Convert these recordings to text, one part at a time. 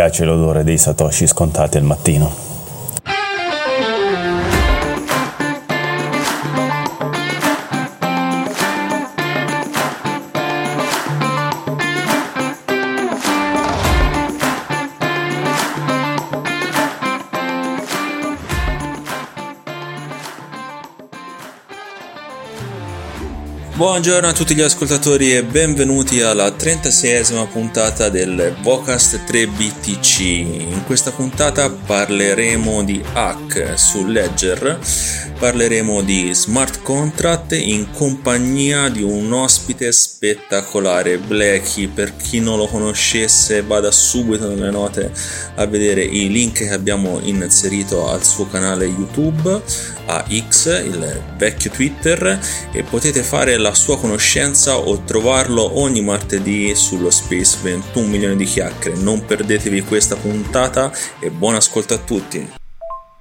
piace l'odore dei satoshi scontati al mattino. Buongiorno a tutti gli ascoltatori e benvenuti alla 36esima puntata del Vocast 3BTC. In questa puntata parleremo di hack su Ledger, parleremo di smart contract in compagnia di un ospite spettacolare, Blacky. Per chi non lo conoscesse vada subito nelle note a vedere i link che abbiamo inserito al suo canale YouTube, a X, il vecchio Twitter, e potete fare la sua conoscenza o trovarlo ogni martedì sullo Space 21 milioni di chiacchiere. Non perdetevi questa puntata e buon ascolto a tutti.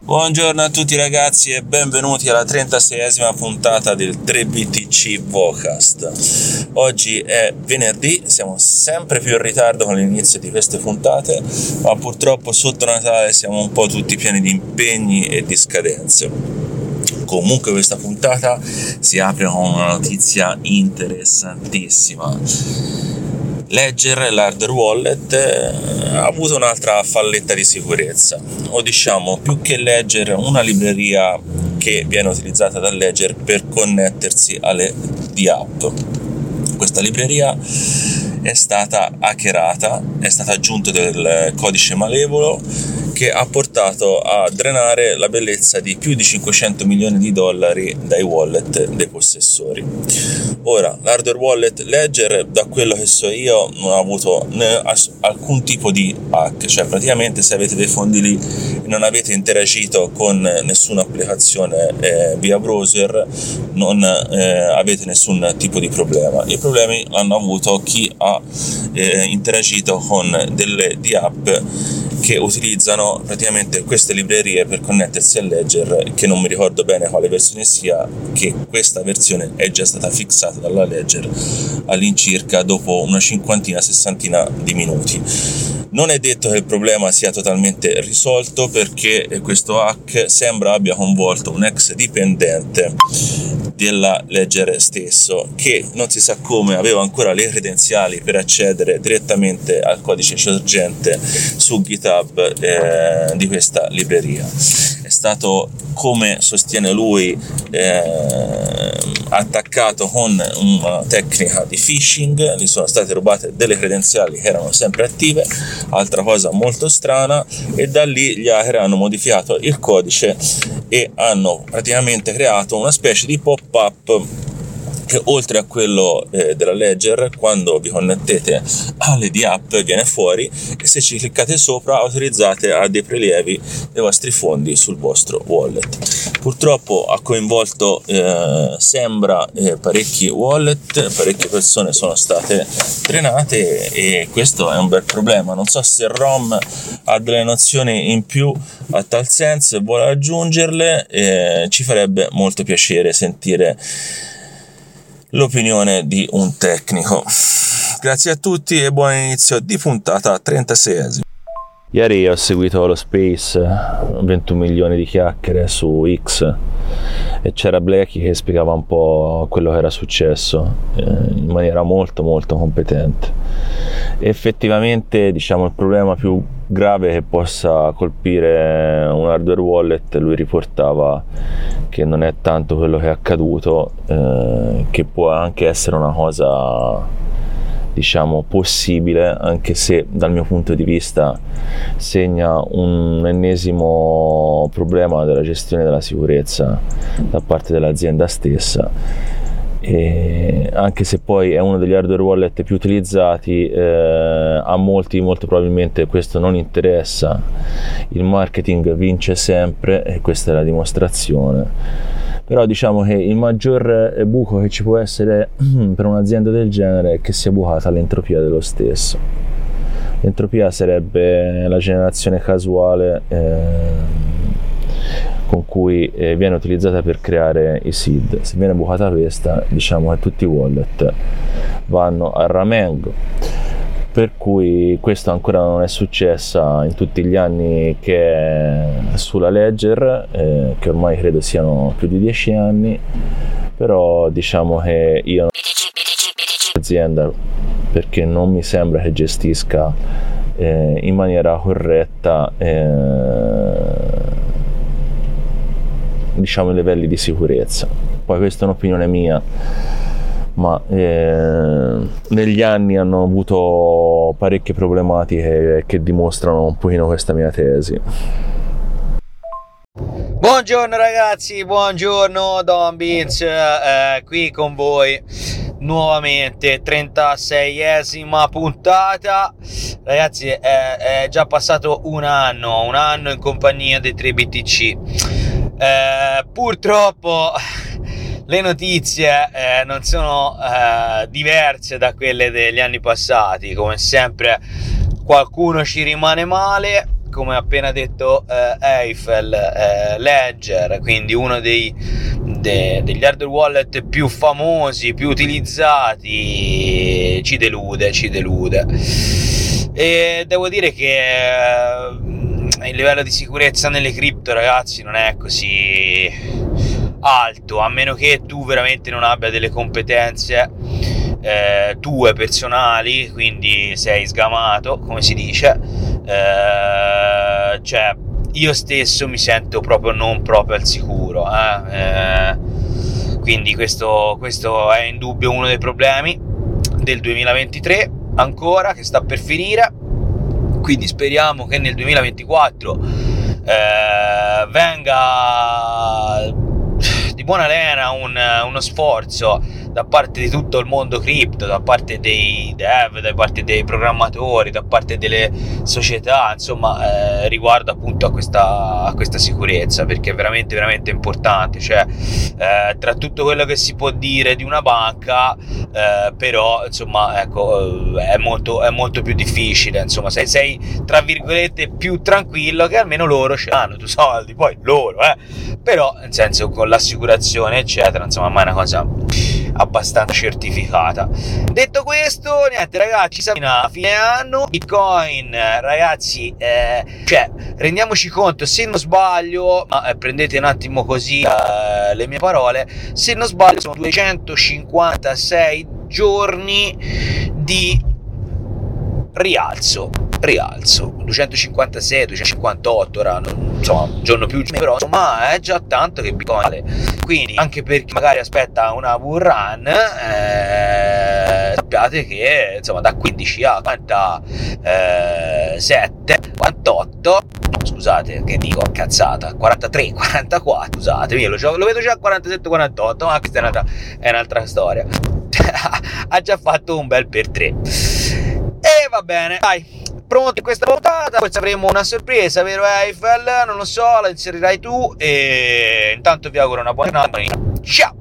Buongiorno a tutti ragazzi e benvenuti alla 36esima puntata del 3BTC Vocast. Oggi è venerdì, siamo sempre più in ritardo con l'inizio di queste puntate, ma purtroppo sotto Natale siamo un po' tutti pieni di impegni e di scadenze. Comunque questa puntata si apre con una notizia interessantissima Ledger, l'hardware wallet, eh, ha avuto un'altra falletta di sicurezza, o diciamo più che Ledger, una libreria che viene utilizzata da Ledger per connettersi alle D-App. Questa libreria è stata hackerata, è stato aggiunto del codice malevolo che ha portato a drenare la bellezza di più di 500 milioni di dollari dai wallet dei possessori. Ora, l'hardware wallet Ledger, da quello che so io, non ha avuto alcun tipo di hack, cioè praticamente se avete dei fondi lì e non avete interagito con nessuna applicazione eh, via browser, non eh, avete nessun tipo di problema. I problemi hanno avuto chi ha eh, interagito con delle di app che utilizzano praticamente queste librerie per connettersi a Ledger che non mi ricordo bene quale versione sia che questa versione è già stata fissata dalla Ledger all'incirca dopo una cinquantina sessantina di minuti non è detto che il problema sia totalmente risolto perché questo hack sembra abbia coinvolto un ex dipendente della Ledger stesso che non si sa come aveva ancora le credenziali per accedere direttamente al codice sorgente su GitHub eh, di questa libreria. È stato come sostiene lui eh, attaccato con una tecnica di phishing, gli sono state rubate delle credenziali che erano sempre attive, altra cosa molto strana, e da lì gli hacker hanno modificato il codice e hanno praticamente creato una specie di pop-up che oltre a quello eh, della Ledger, quando vi connettete alle di app viene fuori e se ci cliccate sopra autorizzate a dei prelievi dei vostri fondi sul vostro wallet. Purtroppo ha coinvolto, eh, sembra, eh, parecchi wallet, parecchie persone sono state drenate e questo è un bel problema. Non so se ROM ha delle nozioni in più a tal senso e vuole aggiungerle, eh, ci farebbe molto piacere sentire l'opinione di un tecnico. Grazie a tutti e buon inizio di puntata 36esima. Ieri ho seguito lo Space, 21 milioni di chiacchiere su X e c'era Blacky che spiegava un po' quello che era successo eh, in maniera molto molto competente. Effettivamente diciamo il problema più grave che possa colpire un hardware wallet lui riportava che non è tanto quello che è accaduto eh, che può anche essere una cosa diciamo possibile anche se dal mio punto di vista segna un ennesimo problema della gestione della sicurezza da parte dell'azienda stessa. E anche se poi è uno degli hardware wallet più utilizzati eh, a molti molto probabilmente questo non interessa. Il marketing vince sempre e questa è la dimostrazione però diciamo che il maggior buco che ci può essere per un'azienda del genere è che sia bucata l'entropia dello stesso l'entropia sarebbe la generazione casuale eh, con cui eh, viene utilizzata per creare i seed. Se viene bucata questa, diciamo che tutti i wallet vanno a ramengo. Per cui questo ancora non è successo in tutti gli anni che è sulla Ledger, eh, che ormai credo siano più di dieci anni, però diciamo che io non azienda perché non mi sembra che gestisca eh, in maniera corretta eh, diciamo i livelli di sicurezza. Poi questa è un'opinione mia, ma eh, negli anni hanno avuto parecchie problematiche che dimostrano un pochino questa mia tesi. Buongiorno ragazzi, buongiorno Don Beans, eh, qui con voi nuovamente 36esima puntata ragazzi è, è, già passato un anno un anno in compagnia dei 3BTC eh, purtroppo le notizie eh, non sono eh, diverse da quelle degli anni passati, come sempre qualcuno ci rimane male, come appena detto eh, Eiffel eh, Ledger, quindi uno dei, de, degli hardware wallet più famosi, più utilizzati, ci delude, ci delude. E devo dire che eh, il livello di sicurezza nelle cripto, ragazzi, non è così alto, a meno che tu veramente non abbia delle competenze eh, tue personali, quindi sei sgamato, come si dice. Eh, cioè, io stesso mi sento proprio non proprio al sicuro. Eh? eh quindi questo, questo è indubbio uno dei problemi del 2023 ancora che sta per finire quindi speriamo che nel 2024 eh, venga lena un, uno sforzo da parte di tutto il mondo cripto, da parte dei dev, da parte dei programmatori, da parte delle società, insomma, eh, riguardo appunto a questa, a questa, sicurezza, perché è veramente, veramente importante. Cioè, eh, tra tutto quello che si può dire di una banca, eh, però, insomma, ecco, è molto, è molto più difficile. Insomma, se sei, tra virgolette, più tranquillo, che almeno loro ce l'hanno, tu soldi, poi loro, eh. Però, nel senso, con l'assicurazione, eccetera, insomma, ma è una cosa abbastanza certificata. Detto questo, niente ragazci, siamo a fine anno, Bitcoin ragazzi, eh, cioè rendiamoci conto, se non sbaglio, ma eh, prendete un attimo così eh, le mie parole, se non sbaglio sono 256 giorni di rialzo rialzo. 256 258 ora non, insomma un giorno più però insomma è già tanto che Bitcoin quindi anche per chi magari aspetta una bull run eh, sappiate che insomma da 15 a 47 48 scusate che dico cazzata 43 44 scusate lo, lo vedo già a 47 48 ma questa è un'altra, è un'altra storia. Ha già fatto un bel per 3 e va bene dai pronti questa puntata. Poi avremo una sorpresa, vero Eiffel? Non lo so, la inserirai tu. E intanto vi auguro una buona giornata. Ciao!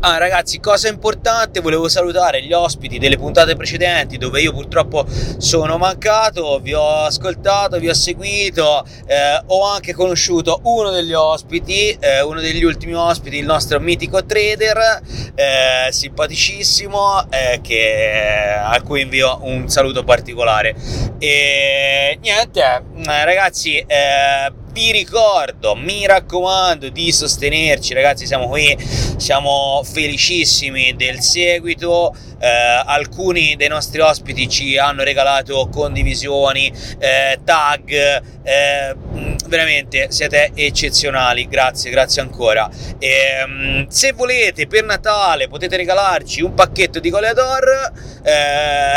Ah, ragazzi, cosa importante, volevo salutare gli ospiti delle puntate precedenti dove io purtroppo sono mancato, vi ho ascoltato, vi ho seguito, eh, ho anche conosciuto uno degli ospiti, eh, uno degli ultimi ospiti, il nostro mitico trader, eh, simpaticissimo, eh, che, a cui invio un saluto particolare. E niente, eh, ragazzi, eh, vi ricordo, mi raccomando di sostenerci, ragazzi, siamo qui, siamo felicissimi del seguito. Eh, alcuni dei nostri ospiti ci hanno regalato condivisioni, eh, tag, eh, veramente siete eccezionali, grazie, grazie ancora. E, um, se volete per Natale potete regalarci un pacchetto di Goleador, eh,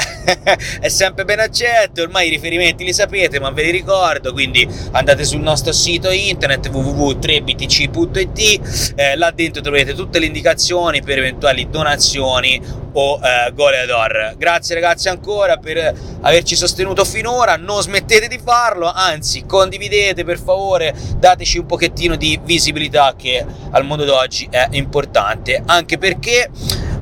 è sempre ben accetto, ormai i riferimenti li sapete, ma ve li ricordo, quindi andate sul nostro sito internet www.3btc.it, eh, là dentro troverete tutte le indicazioni per eventuali donazioni o eh, goleador. Grazie ragazzi ancora per averci sostenuto finora, non smettete di farlo, anzi condividete per favore, dateci un pochettino di visibilità che al mondo d'oggi è importante, anche perché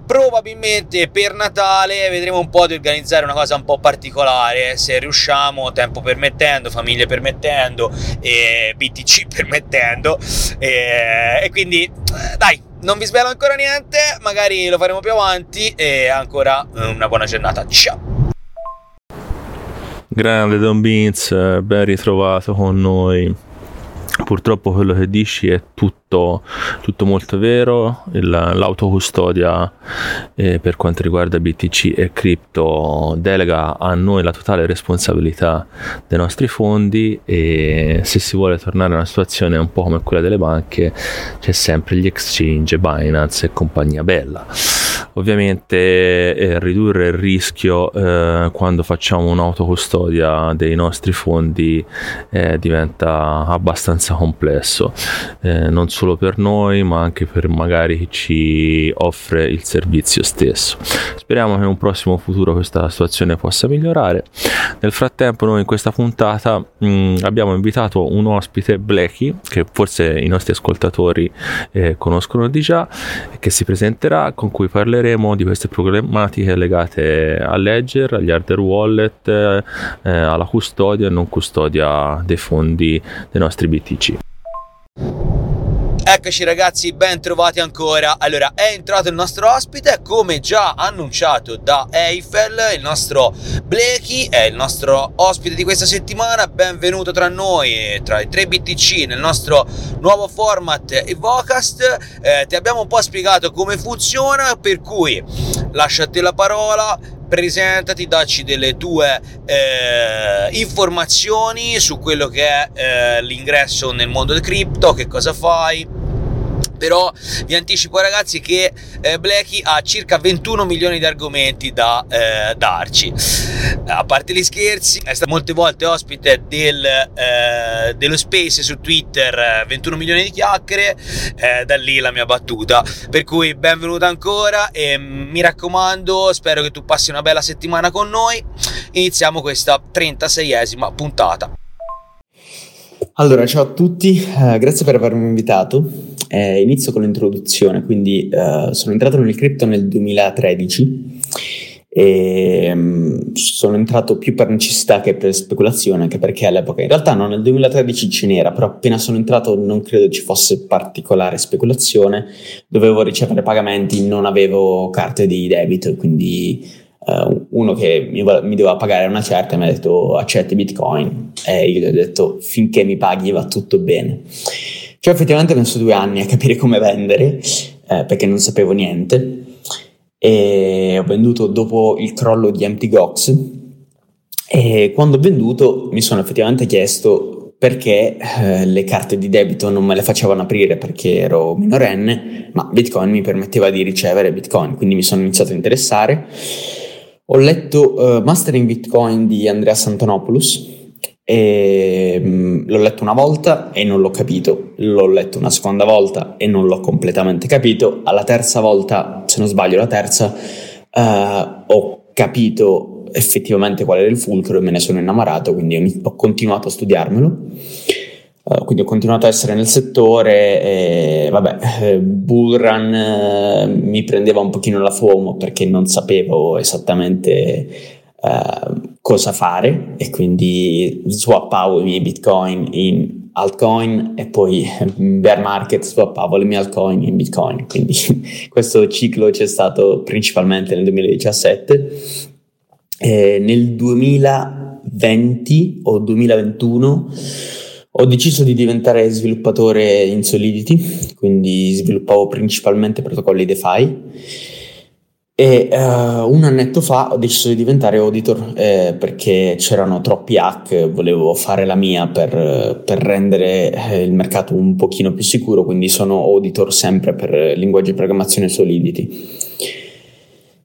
probabilmente per Natale vedremo un po' di organizzare una cosa un po' particolare se riusciamo tempo permettendo famiglie permettendo e BTC permettendo. E, e quindi dai non vi svelo ancora niente magari lo faremo più avanti e ancora una buona giornata. Ciao Grande Don Beans, ben ritrovato con noi. Purtroppo quello che dici è tutto, tutto molto vero, Il, l'autocustodia eh, per quanto riguarda BTC e cripto delega a noi la totale responsabilità dei nostri fondi e se si vuole tornare a una situazione un po' come quella delle banche c'è sempre gli exchange, Binance e compagnia bella ovviamente eh, ridurre il rischio eh, quando facciamo un'autocustodia dei nostri fondi eh, diventa abbastanza complesso. Eh, non solo per noi ma anche per magari chi ci offre il servizio stesso. Speriamo che in un prossimo futuro questa situazione possa migliorare. Nel frattempo noi in questa puntata mh, mm, abbiamo invitato un ospite Blacky che forse i nostri ascoltatori eh, conoscono di già che si presenterà con cui parleremo parleremo di queste problematiche legate al ledger, agli hardware wallet, eh, alla custodia e non custodia dei fondi dei nostri BTC. Eccoci ragazzi, ben trovati ancora. Allora, è entrato il nostro ospite, come già annunciato da Eiffel, il nostro Blakey è il nostro ospite di questa settimana. Benvenuto tra noi, tra i tre BTC, nel nostro nuovo format Evocast. Eh, ti abbiamo un po' spiegato come funziona, per cui lasciate la parola, presentati, dacci delle tue eh, informazioni su quello che è eh, l'ingresso nel mondo del cripto, che cosa fai però vi anticipo ragazzi che eh, Blacky ha circa 21 milioni di argomenti da eh, darci. A parte gli scherzi è stato molte volte ospite del, eh, dello space su twitter 21 milioni di chiacchiere eh, da lì la mia battuta. Per cui benvenuto ancora e mi raccomando spero che tu passi una bella settimana con noi. Iniziamo questa 36esima puntata allora, ciao a tutti, uh, grazie per avermi invitato. Eh, inizio con l'introduzione, quindi uh, sono entrato nel cripto nel 2013 e um, sono entrato più per necessità che per speculazione, anche perché all'epoca in realtà no, nel 2013 ce n'era, però appena sono entrato non credo ci fosse particolare speculazione, dovevo ricevere pagamenti, non avevo carte di debito, quindi uh, uno che mi, mi, doveva pagare una certa mi ha detto accetti bitcoin. E io gli ho detto finché mi paghi va tutto bene. Cioè effettivamente ho messo due anni a capire come vendere eh, perché non sapevo niente. E ho venduto dopo il crollo di Empty Gox. E quando ho venduto mi sono effettivamente chiesto perché eh, le carte di debito non me le facevano aprire perché ero minorenne, ma Bitcoin mi permetteva di ricevere Bitcoin, quindi mi sono iniziato a interessare ho letto uh, Mastering Bitcoin di Andrea Santonopoulos e um, l'ho letto una volta e non l'ho capito, l'ho letto una seconda volta e non l'ho completamente capito, alla terza volta, se non sbaglio la terza, uh, ho capito effettivamente qual era il fulcro e me ne sono innamorato, quindi ho continuato a studiarmelo. Uh, quindi ho continuato a essere nel settore e vabbè, eh, Bullrun eh, mi prendeva un pochino la FOMO perché non sapevo esattamente eh, cosa fare e quindi swappavo i miei bitcoin in altcoin e poi in bear market swappavo le mie altcoin in bitcoin. Quindi questo ciclo c'è stato principalmente nel 2017 e nel 2020 o 2021 ho deciso di diventare sviluppatore in Solidity, quindi sviluppavo principalmente protocolli DeFi e uh, un annetto fa ho deciso di diventare auditor eh, perché c'erano troppi hack, volevo fare la mia per, per rendere eh, il mercato un pochino più sicuro, quindi sono auditor sempre per linguaggi di programmazione Solidity.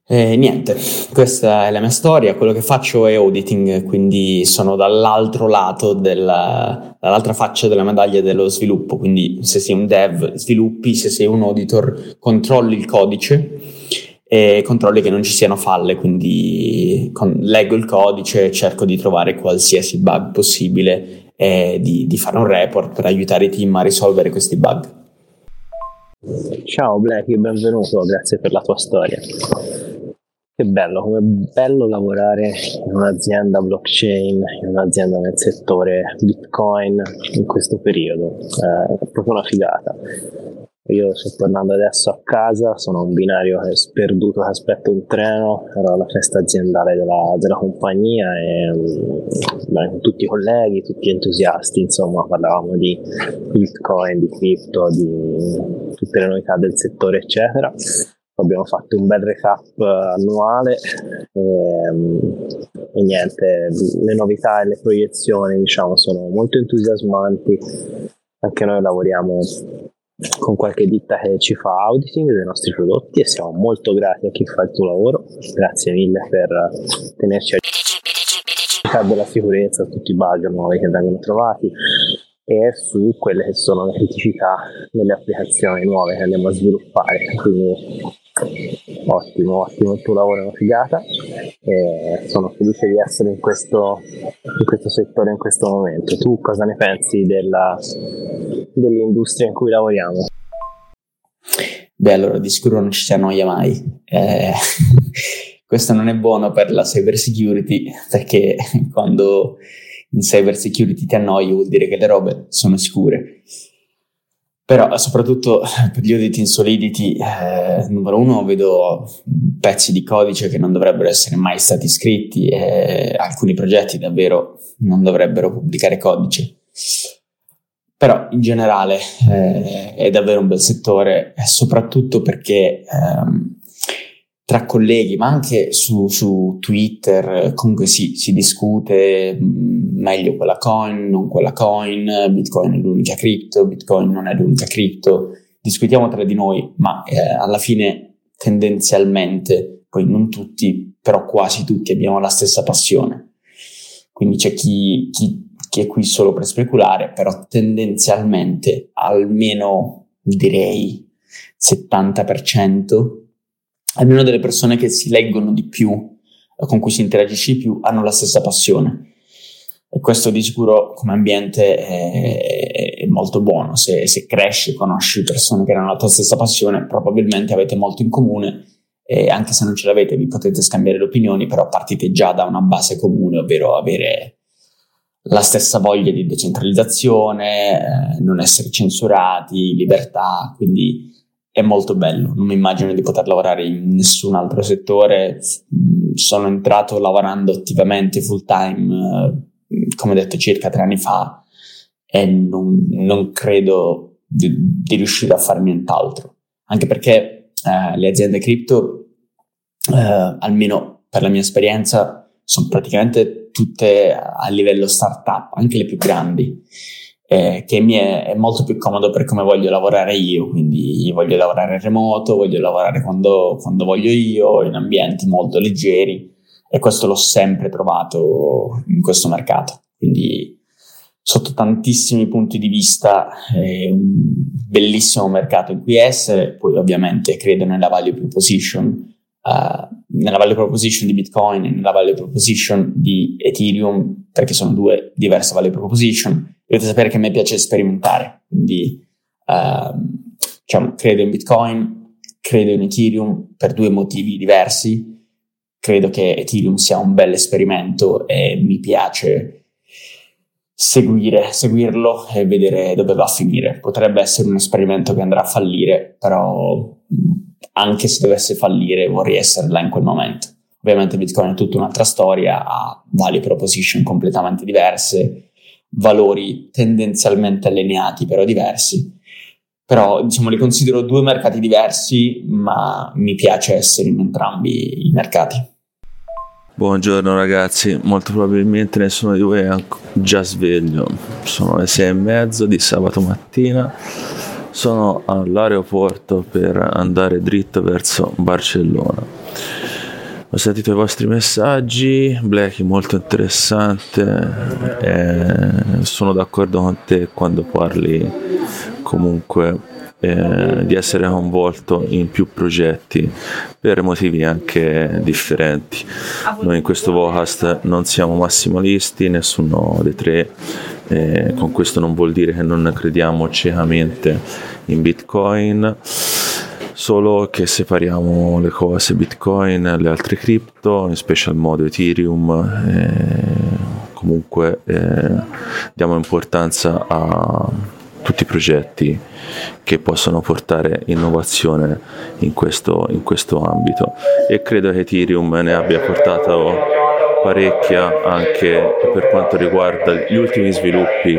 E niente, questa è la mia storia, quello che faccio è auditing, quindi sono dall'altro lato, della, dall'altra faccia della medaglia dello sviluppo, quindi se sei un dev sviluppi, se sei un auditor controlli il codice e controlli che non ci siano falle, quindi con, leggo il codice, cerco di trovare qualsiasi bug possibile e di, di fare un report per aiutare i team a risolvere questi bug. Ciao Blacky, benvenuto, grazie per la tua storia. Che bello, come bello lavorare in un'azienda blockchain, in un'azienda nel settore Bitcoin in questo periodo, eh, è proprio una figata. Io sto tornando adesso a casa, sono un binario sperduto che aspetto un treno, ero alla festa aziendale della, della compagnia e beh, tutti i colleghi, tutti entusiasti, insomma parlavamo di bitcoin, di cripto, di tutte le novità del settore eccetera. Abbiamo fatto un bel recap annuale e, e niente, le novità e le proiezioni diciamo sono molto entusiasmanti, anche noi lavoriamo con qualche ditta che ci fa auditing dei nostri prodotti e siamo molto grati a chi fa il tuo lavoro. Grazie mille per tenerci a della sicurezza, tutti i bug nuovi che vengono trovati e su quelle che sono le criticità delle applicazioni nuove che andiamo a sviluppare. Quindi ottimo, ottimo il tuo lavoro è una figata e sono felice di essere in questo, in questo settore in questo momento. Tu cosa ne pensi della, dell'industria in cui lavoriamo? Beh, allora di sicuro non ci si annoia mai. Eh, questo non è buono per la cyber security perché quando in cyber security ti annoi vuol dire che le robe sono sicure. Però soprattutto per gli audit in Solidity, eh, numero uno, vedo pezzi di codice che non dovrebbero essere mai stati scritti e alcuni progetti davvero non dovrebbero pubblicare codice. Però in generale eh, è davvero un bel settore, soprattutto perché ehm, tra colleghi, ma anche su, su Twitter, comunque si, si discute mm, meglio quella coin, non quella coin, Bitcoin è l'unica cripto, Bitcoin non è l'unica cripto, discutiamo tra di noi, ma eh, alla fine tendenzialmente, poi non tutti, però quasi tutti abbiamo la stessa passione. Quindi c'è chi, chi, chi è qui solo per speculare, però tendenzialmente almeno direi 70% almeno delle persone che si leggono di più, eh, con cui si interagisce di più, hanno la stessa passione. E questo di sicuro come ambiente è, è molto buono. Se, se cresci, conosci persone che hanno la tua stessa passione, probabilmente avete molto in comune e anche se non ce l'avete vi potete scambiare le opinioni, però partite già da una base comune, ovvero avere la stessa voglia di decentralizzazione, eh, non essere censurati, libertà, quindi è molto bello, non mi immagino di poter lavorare in nessun altro settore, sono entrato lavorando attivamente full time, eh, come detto circa tre anni fa, e non, non credo di, di, riuscire a fare nient'altro, anche perché eh, le aziende cripto, eh, almeno per la mia esperienza, sono praticamente tutte a livello startup, anche le più grandi eh, che mi è, è, molto più comodo per come voglio lavorare io, quindi voglio lavorare remoto, voglio lavorare quando, quando voglio io, in ambienti molto leggeri e questo l'ho sempre trovato in questo mercato. Quindi sotto tantissimi punti di vista è un bellissimo mercato in cui essere, poi ovviamente credo nella value proposition, uh, nella value proposition di Bitcoin e nella value proposition di Ethereum, perché sono due diverse value proposition dovete sapere che a me piace sperimentare, quindi uh, diciamo, credo in Bitcoin, credo in Ethereum per due motivi diversi. Credo che Ethereum sia un bel esperimento e mi piace seguire, seguirlo e vedere dove va a finire. Potrebbe essere un esperimento che andrà a fallire, però anche se dovesse fallire vorrei essere là in quel momento. Ovviamente Bitcoin è tutta un'altra storia, ha value proposition completamente diverse, valori tendenzialmente allineati, però diversi. Però diciamo li considero due mercati diversi, ma mi piace essere in entrambi i mercati. Buongiorno ragazzi, molto probabilmente nessuno di voi è già sveglio. Sono le sei e mezzo di sabato mattina. Sono all'aeroporto per andare dritto verso Barcellona ho sentito i vostri messaggi, Blacky molto interessante, eh, sono d'accordo con te quando parli comunque eh, di essere coinvolto in più progetti per motivi anche differenti. Noi in questo podcast non siamo massimalisti, nessuno dei tre, eh, con questo non vuol dire che non crediamo ciecamente in Bitcoin solo che separiamo le cose Bitcoin e le altre cripto, in special modo Ethereum. E comunque eh, diamo importanza a, tutti i progetti che possono portare innovazione in questo, in questo ambito e credo che Ethereum ne abbia portato parecchia anche per quanto riguarda gli ultimi sviluppi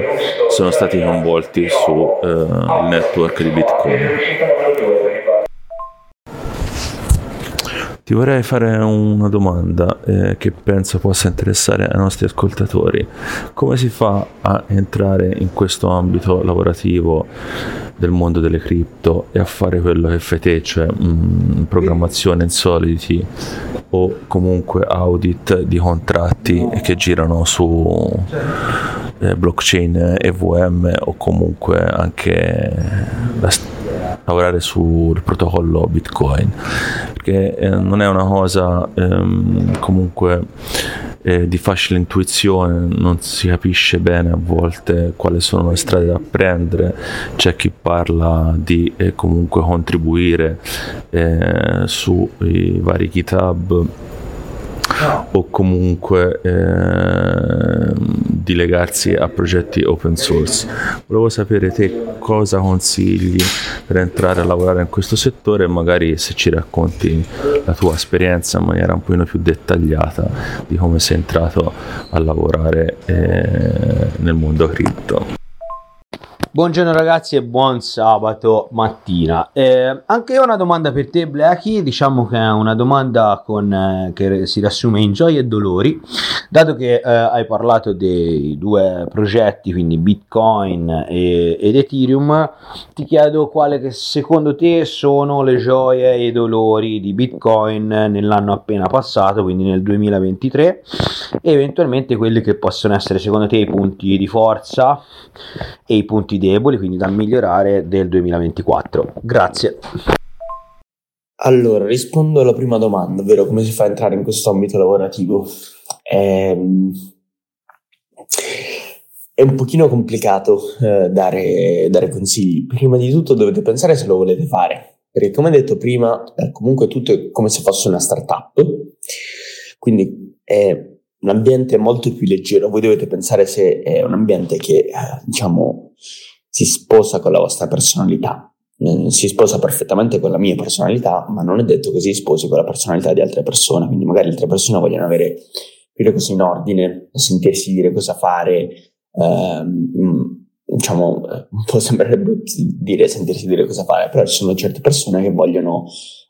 sono stati coinvolti sul eh, network di Bitcoin. Ti vorrei fare una domanda eh, che penso possa interessare ai nostri ascoltatori. Come si fa a entrare in questo ambito lavorativo del mondo delle cripto e a fare quello che fai te, cioè mh, mm, programmazione in Solidity o comunque audit di contratti che girano su eh, blockchain EVM o comunque anche la, lavorare sul protocollo Bitcoin perché eh, non è una cosa ehm, comunque eh, di facile intuizione, non si capisce bene a volte quali sono le strade da prendere, c'è chi parla di eh, comunque contribuire eh, sui vari GitHub o comunque eh, di legarsi a progetti open source. Volevo sapere te cosa consigli per entrare a lavorare in questo settore e magari se ci racconti la tua esperienza in maniera un po' più dettagliata di come sei entrato a lavorare eh, nel mondo cripto. Buongiorno ragazzi e buon sabato mattina. Eh, anche io ho una domanda per te, Blacky. Diciamo che è una domanda con, eh, che si riassume in gioie e dolori. Dato che eh, hai parlato dei due progetti, quindi Bitcoin e, ed Ethereum, ti chiedo quale che secondo te sono le gioie e i dolori di Bitcoin nell'anno appena passato, quindi nel 2023, e eventualmente quelli che possono essere secondo te i punti di forza e i punti di deboli, quindi da migliorare del 2024. Grazie. Allora, rispondo alla prima domanda, ovvero come si fa a entrare in questo ambito lavorativo. Ehm, è un pochino complicato eh, dare, dare, consigli. Prima di tutto dovete pensare se lo volete fare, perché come detto prima, eh, comunque tutto è come se fosse una startup, quindi è un ambiente molto più leggero. Voi dovete pensare se è un ambiente che, eh, diciamo, si sposa con la vostra personalità. Si sposa perfettamente con la mia personalità, ma non è detto che si sposi con la personalità di altre persone. Quindi, magari altre persone vogliono avere più le cose in ordine, sentirsi dire cosa fare. Ehm, diciamo, un po' sembrerebbe dire sentirsi dire cosa fare, però ci sono certe persone che vogliono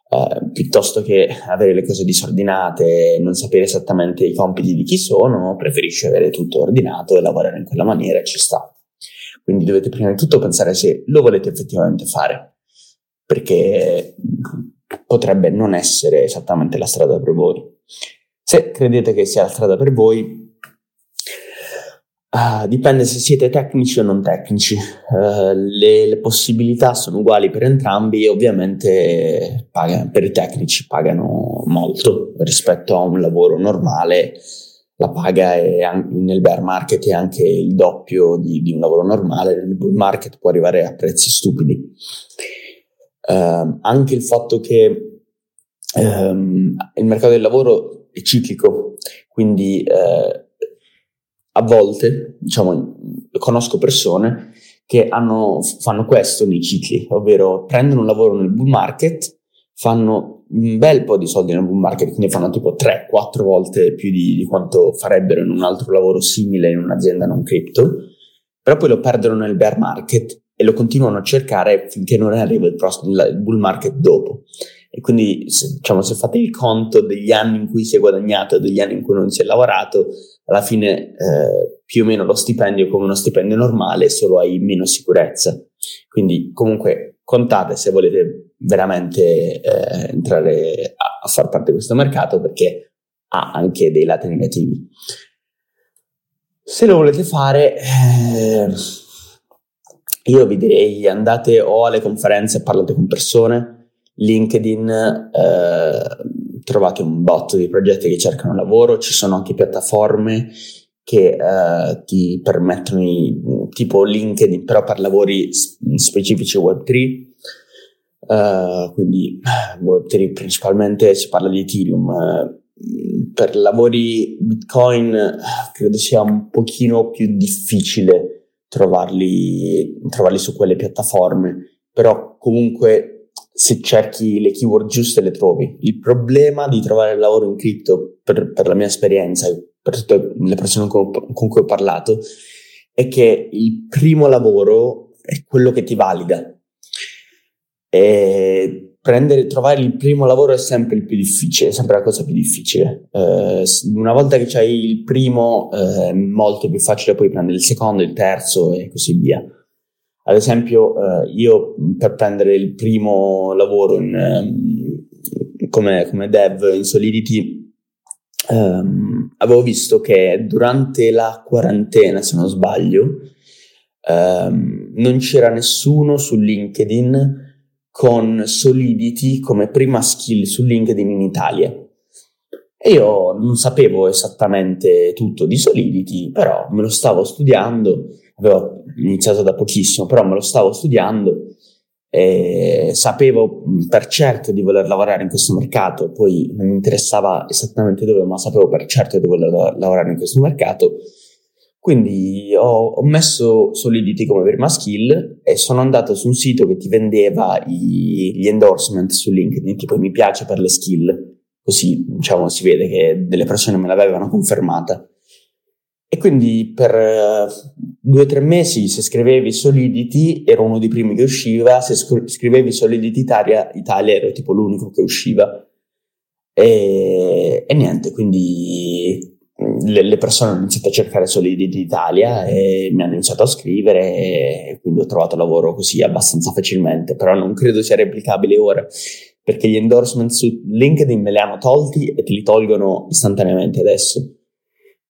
Uh, piuttosto che avere le cose disordinate, non sapere esattamente i compiti di chi sono, preferisce avere tutto ordinato e lavorare in quella maniera e ci sta. Quindi dovete prima di tutto pensare se lo volete effettivamente fare, perché potrebbe non essere esattamente la strada per voi. Se credete che sia la strada per voi, Uh, dipende se siete tecnici o non tecnici. Uh, le, le, possibilità sono uguali per entrambi e ovviamente paga, per i tecnici pagano molto rispetto a un lavoro normale la paga è, nel bear market è anche il doppio di, di, un lavoro normale, nel bull market può arrivare a prezzi stupidi. Uh, anche il fatto che um, il mercato del lavoro è ciclico, quindi uh, a volte, diciamo, conosco persone che hanno, fanno questo nei cicli, ovvero prendono un lavoro nel bull market, fanno un bel po' di soldi nel bull market, quindi fanno tipo 3-4 volte più di, di, quanto farebbero in un altro lavoro simile in un'azienda non crypto, però poi lo perdono nel bear market e lo continuano a cercare finché non arriva il, prossimo, il bull market dopo. E quindi se, diciamo, se fate il conto degli anni in cui si è guadagnato e degli anni in cui non si è lavorato, alla fine eh, più o meno lo stipendio è come uno stipendio normale, solo hai meno sicurezza. Quindi comunque contate se volete veramente eh, entrare a, a, far parte di questo mercato perché ha anche dei lati negativi. Se lo volete fare, eh, io vi direi andate o alle conferenze parlate con persone, LinkedIn, eh, trovate un botto di progetti che cercano lavoro, ci sono anche piattaforme che uh, ti permettono, tipo LinkedIn, però per lavori specifici Web3. Uh, eh, quindi Web3 principalmente si parla di Ethereum. Uh, per lavori Bitcoin credo sia un pochino più difficile trovarli, trovarli su quelle piattaforme, però comunque se cerchi le keyword giuste le trovi. Il problema di trovare il lavoro in cripto, per, per la mia esperienza, per tutte le persone con, con cui ho parlato, è che il primo lavoro è quello che ti valida. E prendere, trovare il primo lavoro è sempre il più difficile, sempre la cosa più difficile. Eh, una volta che hai il primo, eh, è molto più facile poi prendere il secondo, il terzo e così via. Ad esempio, eh, io per prendere il primo lavoro in, ehm, come, come, dev in Solidity, ehm, avevo visto che durante la quarantena, se non sbaglio, ehm, non c'era nessuno su LinkedIn con Solidity come prima skill su LinkedIn in Italia. E io non sapevo esattamente tutto di Solidity, però me lo stavo studiando, avevo iniziato da pochissimo, però me lo stavo studiando e sapevo per certo di voler lavorare in questo mercato, poi non mi interessava esattamente dove, ma sapevo per certo di voler lavorare in questo mercato quindi ho, ho, messo Solidity come prima skill e sono andato su un sito che ti vendeva i, gli endorsement su LinkedIn, tipo mi piace per le skill, così diciamo si vede che delle persone me l'avevano confermata. E quindi per uh, due o tre mesi se scrivevi Solidity ero uno dei primi che usciva, se scrivevi Solidity Italia, Italia ero tipo l'unico che usciva. E, e niente, quindi le, le, persone hanno iniziato a cercare solidi d'Italia e mi hanno iniziato a scrivere e quindi ho trovato lavoro così abbastanza facilmente, però non credo sia replicabile ora perché gli endorsement su LinkedIn me li hanno tolti e te li tolgono istantaneamente adesso.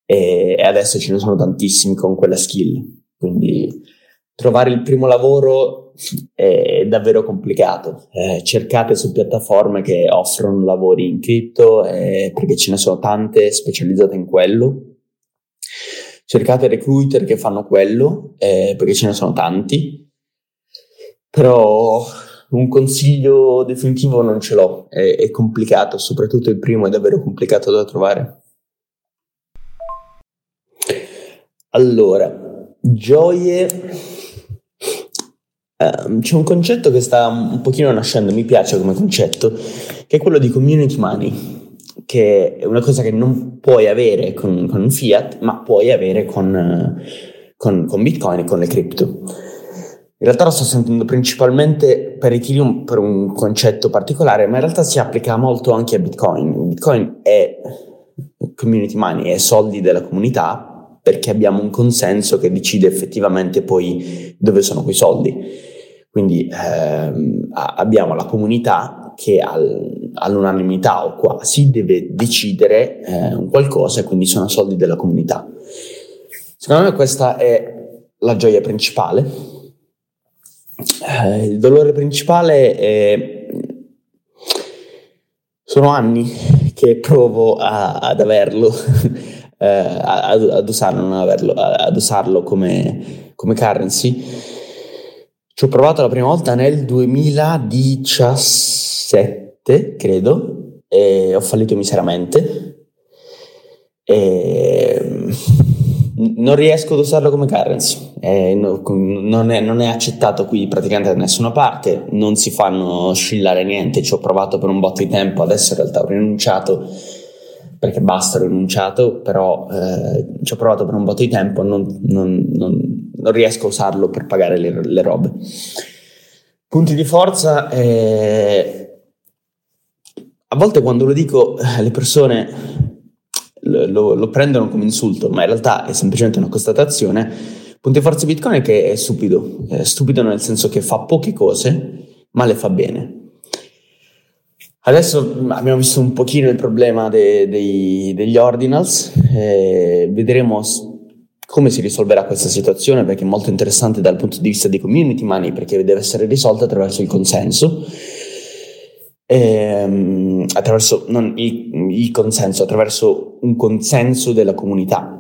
E, e adesso ce ne sono tantissimi con quella skill, quindi trovare il primo lavoro è davvero complicato. Eh, cercate su piattaforme che offrono lavori in cripto eh, perché ce ne sono tante specializzate in quello. Cercate recruiter che fanno quello eh, perché ce ne sono tanti. Però un consiglio definitivo non ce l'ho, è, è complicato, soprattutto il primo è davvero complicato da trovare. Allora, gioie Uh, c'è un concetto che sta un pochino nascendo, mi piace come concetto, che è quello di community money, che è una cosa che non puoi avere con, con fiat, ma puoi avere con, con, con, Bitcoin e con le cripto. In realtà lo sto sentendo principalmente per Ethereum per un concetto particolare, ma in realtà si applica molto anche a Bitcoin. Bitcoin è community money, è soldi della comunità perché abbiamo un consenso che decide effettivamente poi dove sono quei soldi. Quindi ehm, abbiamo la comunità che al, all'unanimità o quasi deve decidere eh, un qualcosa e quindi sono soldi della comunità. Secondo me questa è la gioia principale. Eh, il dolore principale è... sono anni che provo a, ad averlo eh, ad, ad, usarlo, averlo, ad usarlo come, come currency. Ci ho provato la prima volta nel 2017, credo, e ho fallito miseramente. E non riesco ad usarlo come currency, eh, no, non, è, non, è, accettato qui praticamente da nessuna parte, non si fanno oscillare niente, ci ho provato per un botto di tempo, adesso in realtà ho rinunciato perché basta, ho rinunciato, però eh, ci ho provato per un botto di tempo, non, non, non, non riesco a usarlo per pagare le, le robe. Punti di forza, eh, a volte quando lo dico eh, le persone lo, lo, prendono come insulto, ma in realtà è semplicemente una constatazione. Punti di forza di Bitcoin è che è stupido, è stupido nel senso che fa poche cose, ma le fa bene. Adesso abbiamo visto un pochino il problema de, de, degli ordinals, eh, vedremo come si risolverà questa situazione perché è molto interessante dal punto di vista dei community money perché deve essere risolta attraverso il consenso, ehm, attraverso non il, il, consenso, attraverso un consenso della comunità.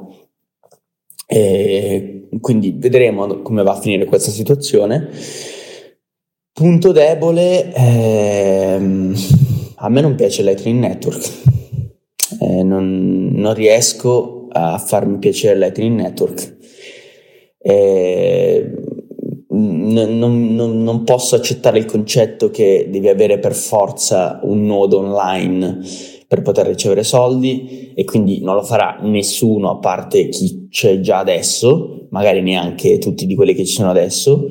E quindi vedremo come va a finire questa situazione. Punto debole. Ehm, a me non piace Lightning Network, eh, non, non, riesco a farmi piacere Lightning Network. eh, non, non, non, posso accettare il concetto che devi avere per forza un nodo online per poter ricevere soldi e quindi non lo farà nessuno a parte chi c'è già adesso, magari neanche tutti di quelli che ci sono adesso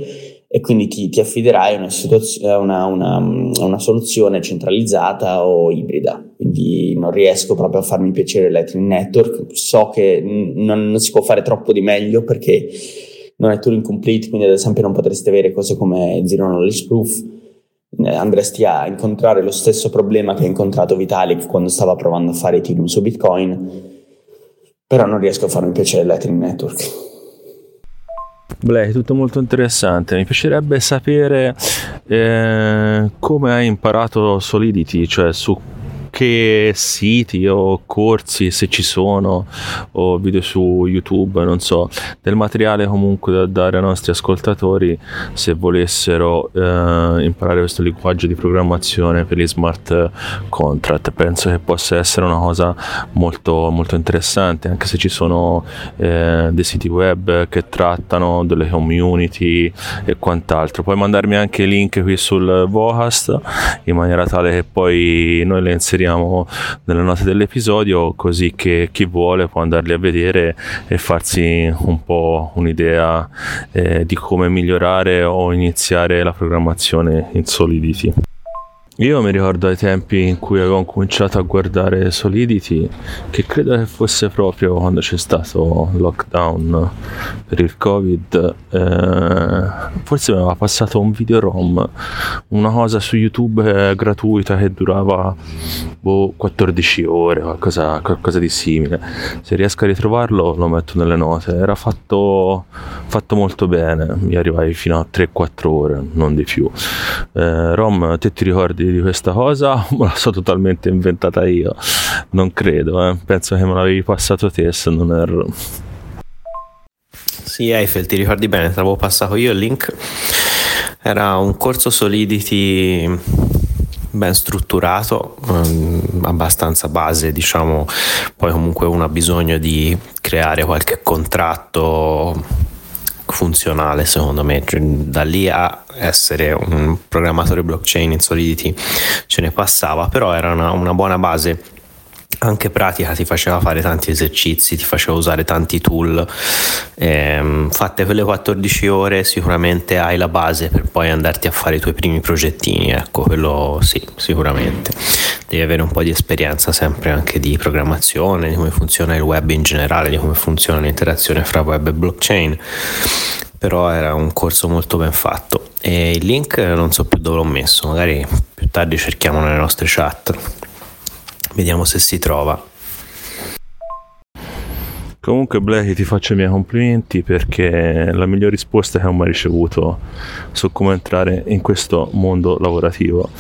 e quindi ti, ti affiderai a una, situazio- una, una, una, soluzione centralizzata o ibrida. Quindi non riesco proprio a farmi piacere Lightning Network. So che non, non si può fare troppo di meglio perché non è Turing Complete, quindi ad esempio non potreste avere cose come Zero Knowledge Proof. Andresti a incontrare lo stesso problema che ha incontrato Vitalik quando stava provando a fare Ethereum su Bitcoin, però non riesco a farmi piacere Lightning Network. È tutto molto interessante. Mi piacerebbe sapere eh, come hai imparato Solidity, cioè su che siti o corsi, se ci sono, o video su YouTube, non so, del materiale comunque da dare ai nostri ascoltatori se volessero eh, imparare questo linguaggio di programmazione per gli smart contract. Penso che possa essere una cosa molto, molto interessante, anche se ci sono eh, dei siti web che trattano delle community e quant'altro. Puoi mandarmi anche link qui sul Vocast in maniera tale che poi noi le inseriamo inseriamo nelle note dell'episodio così che chi vuole può andarli a vedere e farsi un po' un'idea eh, di come migliorare o iniziare la programmazione in Solidity. Io mi ricordo ai tempi in cui avevo cominciato a guardare Solidity, che credo che fosse proprio quando c'è stato lockdown per il Covid. Eh, forse mi aveva passato un video ROM, una cosa su YouTube eh, gratuita che durava boh, 14 ore, qualcosa, qualcosa, di simile. Se riesco a ritrovarlo lo metto nelle note. Era fatto, fatto molto bene, mi arrivai fino a 3-4 ore, non di più. Eh, Rom, te ti ricordi? Di, di questa cosa me la so totalmente inventata io? Non credo, eh. penso che me l'avevi passato te se non erro. Sì, Eiffel, ti ricordi bene, te l'avevo passato io il link. Era un corso Solidity ben strutturato, um, abbastanza base, diciamo, poi comunque uno ha bisogno di creare qualche contratto funzionale secondo me, cioè, da lì a essere un programmatore blockchain in Solidity ce ne passava, però era una, una buona base anche pratica ti faceva fare tanti esercizi, ti faceva usare tanti tool. Ehm, fatte quelle 14 ore sicuramente hai la base per poi andarti a fare i tuoi primi progettini, ecco, quello sì, sicuramente. Devi avere un po' di esperienza sempre anche di programmazione, di come funziona il web in generale, di come funziona l'interazione fra web e blockchain. Però era un corso molto ben fatto e il link non so più dove l'ho messo, magari più tardi cerchiamo nelle nostre chat. Vediamo se si trova. Comunque Blackie ti faccio i miei complimenti perché la miglior risposta che ho mai ricevuto su come entrare in questo mondo lavorativo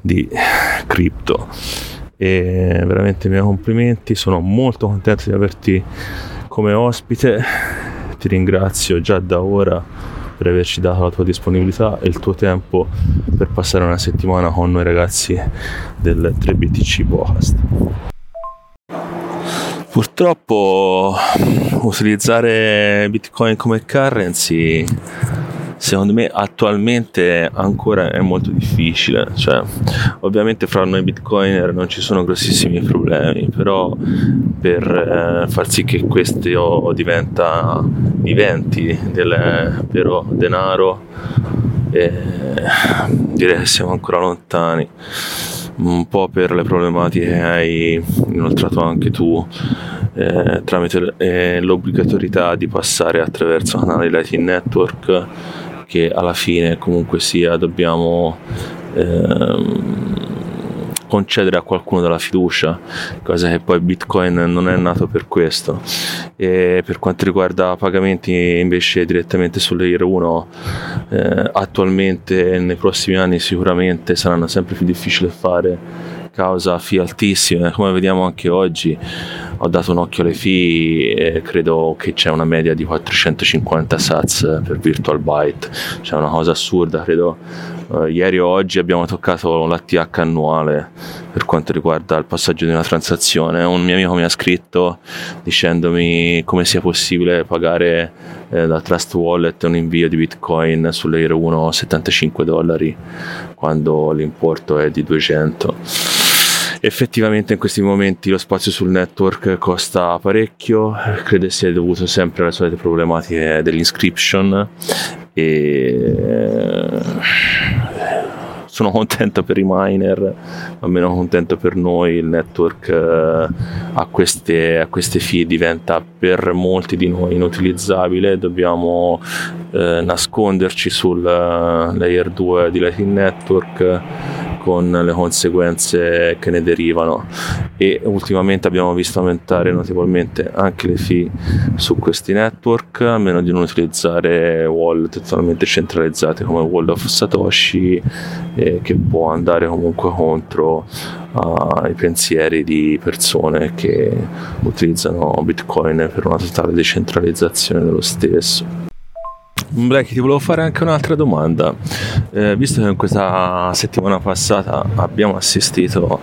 di cripto. E veramente i miei complimenti, sono molto contento di averti come ospite, ti ringrazio già da ora per averci dato la tua disponibilità e il tuo tempo per passare una settimana con noi ragazzi del 3BTC Podcast. Purtroppo utilizzare Bitcoin come currency secondo me attualmente ancora è molto difficile. Cioè, ovviamente fra noi bitcoiner non ci sono grossissimi problemi, però per eh, far sì che questo diventa, diventi del vero denaro, eh, direi che siamo ancora lontani un po' per le problematiche che hai inoltrato anche tu eh, tramite eh, l'obbligatorietà di passare attraverso canali Lightning Network che alla fine comunque sia dobbiamo ehm, concedere a qualcuno della fiducia, cosa che poi Bitcoin non è nato per questo. E per quanto riguarda pagamenti invece direttamente sulle 1, eh, attualmente nei prossimi anni sicuramente saranno sempre più difficili da fare causa fee altissime, come vediamo anche oggi. Ho dato un occhio alle fee e credo che c'è una media di 450 sats per virtual byte, c'è una cosa assurda, credo Uh, ieri o oggi abbiamo toccato l'ATH annuale per quanto riguarda il passaggio di una transazione. Un mio amico mi ha scritto dicendomi come sia possibile pagare eh, da Trust Wallet un invio di Bitcoin sull'Air 1 75 dollari quando l'importo è di 200 effettivamente in questi momenti lo spazio sul network costa parecchio, credo sia dovuto sempre alle solite problematiche dell'inscription e sono contento per i miner, ma meno contento per noi. Il network eh, a, queste, a queste fee diventa per molti di noi inutilizzabile. Dobbiamo eh, nasconderci sul uh, layer 2 di Lightning Network con le conseguenze che ne derivano e ultimamente abbiamo visto aumentare notevolmente anche le fee su questi network a meno di non utilizzare wallet totalmente centralizzate come World of Satoshi eh, che può andare comunque contro uh, i pensieri di persone che utilizzano Bitcoin per una totale decentralizzazione dello stesso. Black, ti volevo fare anche un'altra domanda. Eh, visto che in questa settimana passata abbiamo assistito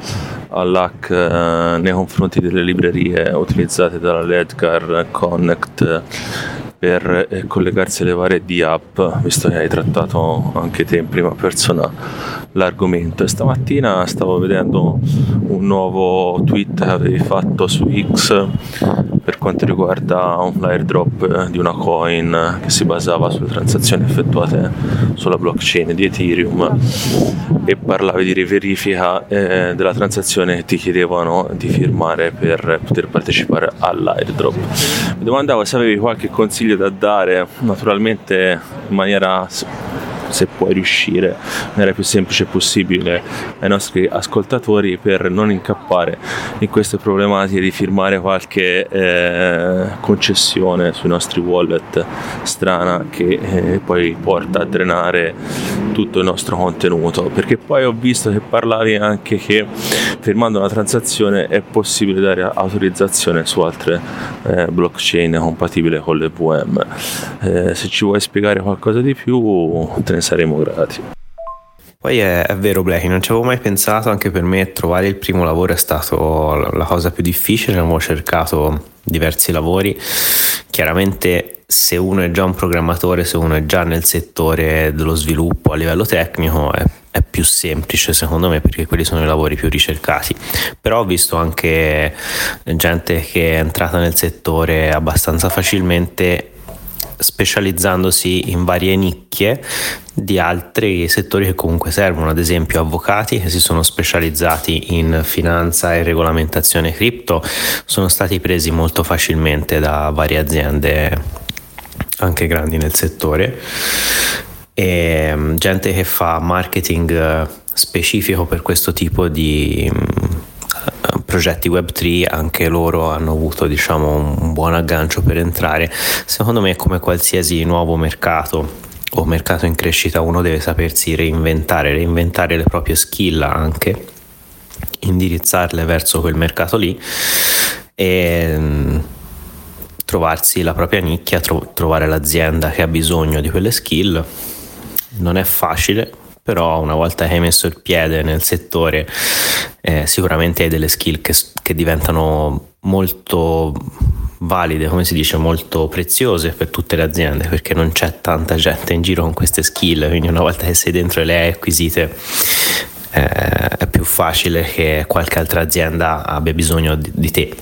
all'hack eh, nei confronti delle librerie utilizzate dalla Ledgar Connect per eh, collegarsi alle varie D-app, visto che hai trattato anche te in prima persona l'argomento. E stamattina stavo vedendo un nuovo tweet che avevi fatto su X quanto riguarda un airdrop di una coin che si basava sulle transazioni effettuate sulla blockchain di Ethereum e parlavi di riverifica eh, della transazione che ti chiedevano di firmare per poter partecipare all'airdrop. Mi domandavo se avevi qualche consiglio da dare, naturalmente in maniera se puoi riuscire maniera più semplice possibile ai nostri ascoltatori per non incappare in queste problematiche di firmare qualche eh, concessione sui nostri wallet strana che eh, poi porta a drenare tutto il nostro contenuto. Perché poi ho visto che parlavi anche che firmando una transazione è possibile dare autorizzazione su altre eh, blockchain compatibili con l'EVM eh, se ci vuoi spiegare qualcosa di più te ne saremo grati. Poi è, è, vero Blacky, non ci avevo mai pensato, anche per me trovare il primo lavoro è stato la cosa più difficile, avevo cercato diversi lavori, chiaramente se uno è già un programmatore, se uno è già nel settore dello sviluppo a livello tecnico è, è più semplice secondo me perché quelli sono i lavori più ricercati, però ho visto anche gente che è entrata nel settore abbastanza facilmente specializzandosi in varie nicchie di altri settori che comunque servono, ad esempio avvocati che si sono specializzati in finanza e regolamentazione cripto, sono stati presi molto facilmente da varie aziende anche grandi nel settore. E mm, gente che fa marketing eh, specifico per questo tipo di mm, progetti Web3 anche loro hanno avuto diciamo, un buon aggancio per entrare. Secondo me come qualsiasi nuovo mercato o mercato in crescita uno deve sapersi reinventare, reinventare le proprie skill anche, indirizzarle verso quel mercato lì e trovarsi la propria nicchia, tro- trovare l'azienda che ha bisogno di quelle skill. Non è facile, però una volta che hai messo il piede nel settore eh, sicuramente hai delle skill che, che diventano molto valide, come si dice, molto preziose per tutte le aziende perché non c'è tanta gente in giro con queste skill, quindi una volta che sei dentro e le hai acquisite eh, è più facile che qualche altra azienda abbia bisogno di, di te.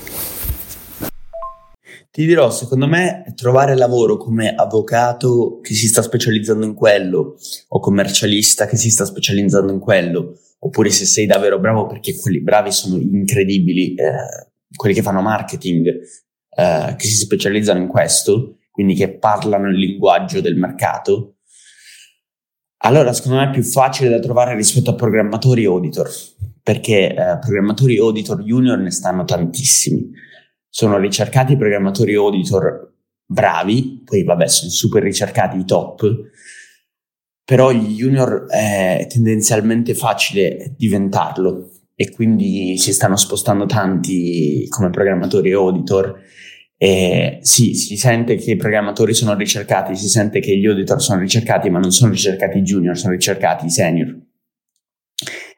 Ti dirò, secondo me, trovare lavoro come avvocato che si sta specializzando in quello o commercialista che si sta specializzando in quello, oppure se sei davvero bravo perché quelli bravi sono incredibili, eh, quelli che fanno marketing, eh, che si specializzano in questo, quindi che parlano il linguaggio del mercato, allora secondo me è più facile da trovare rispetto a programmatori e auditor, perché eh, programmatori e auditor junior ne stanno tantissimi sono ricercati programmatori auditor bravi, poi vabbè sono super ricercati i top, però gli junior è tendenzialmente facile diventarlo e quindi si stanno spostando tanti come programmatori auditor E sì, si sente che i programmatori sono ricercati, si sente che gli auditor sono ricercati, ma non sono ricercati i junior, sono ricercati i senior.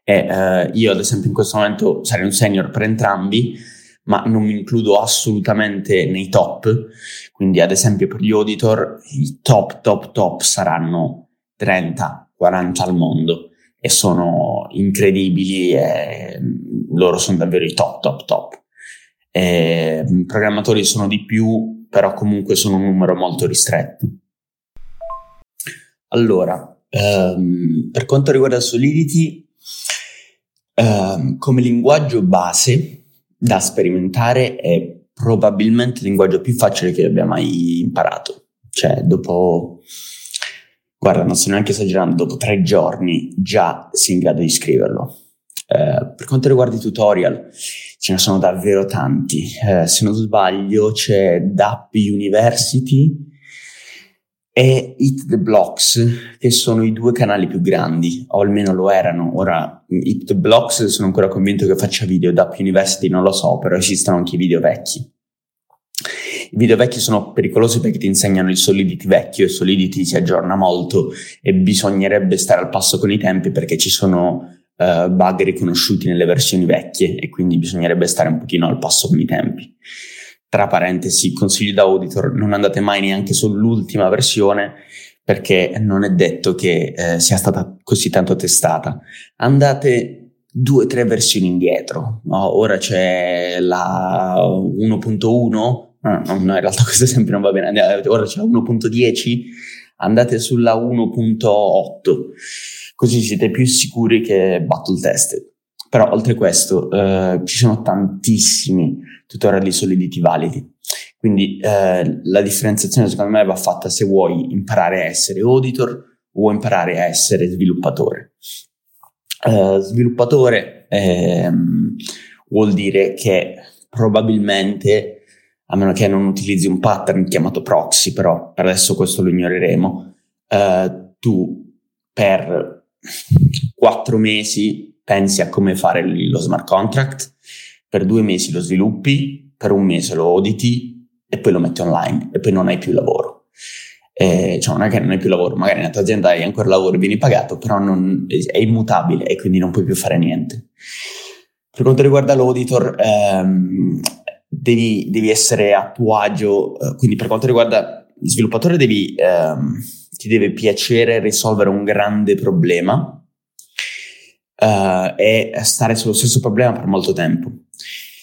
E eh, io, ad esempio, in questo momento sarei un senior per entrambi, ma non mi includo assolutamente nei top. Quindi, ad esempio, per gli auditor, i top, top, top saranno 30, 40 al mondo e sono incredibili e loro sono davvero i top, top, top. E, programmatori sono di più, però comunque sono un numero molto ristretto. Allora, um, per quanto riguarda Solidity, um, come linguaggio base da sperimentare è probabilmente il linguaggio più facile che abbia mai imparato. Cioè, dopo, guarda, non sto neanche esagerando, dopo tre giorni già sei in grado di scriverlo. Uh, per quanto riguarda i tutorial, ce ne sono davvero tanti. Uh, se non sbaglio, c'è DAP University e Hit the Blocks, che sono i due canali più grandi, o almeno lo erano. Ora, Hit the Blocks sono ancora convinto che faccia video, da University non lo so, però esistono anche i video vecchi. I video vecchi sono pericolosi perché ti insegnano il Solidity vecchio e Solidity si aggiorna molto e bisognerebbe stare al passo con i tempi perché ci sono uh, bug riconosciuti nelle versioni vecchie e quindi bisognerebbe stare un pochino al passo con i tempi tra parentesi, consigli da auditor, non andate mai neanche sull'ultima versione perché non è detto che eh, sia stata così tanto testata. Andate due o tre versioni indietro. No? Ora c'è la 1.1, no, no, in realtà questo esempio non va bene, ora c'è la 1.10, andate sulla 1.8, così siete più sicuri che battle tested. Però oltre a questo eh, ci sono tantissimi tutorial di Solidity validi. Quindi eh, la differenziazione secondo me va fatta se vuoi imparare a essere auditor o imparare a essere sviluppatore. Uh, sviluppatore ehm, vuol dire che probabilmente, a meno che non utilizzi un pattern chiamato proxy, però per adesso questo lo ignoreremo, uh, tu per quattro mesi pensi a come fare lo smart contract, per due mesi lo sviluppi, per un mese lo auditi e poi lo metti online e poi non hai più lavoro. Eh, cioè non è che non hai più lavoro, magari nella tua azienda hai ancora lavoro e vieni pagato, però non, è immutabile e quindi non puoi più fare niente. Per quanto riguarda l'auditor, ehm, devi, devi, essere a tuo agio, eh, quindi per quanto riguarda lo sviluppatore devi, ehm, ti deve piacere risolvere un grande problema uh, e stare sullo stesso problema per molto tempo.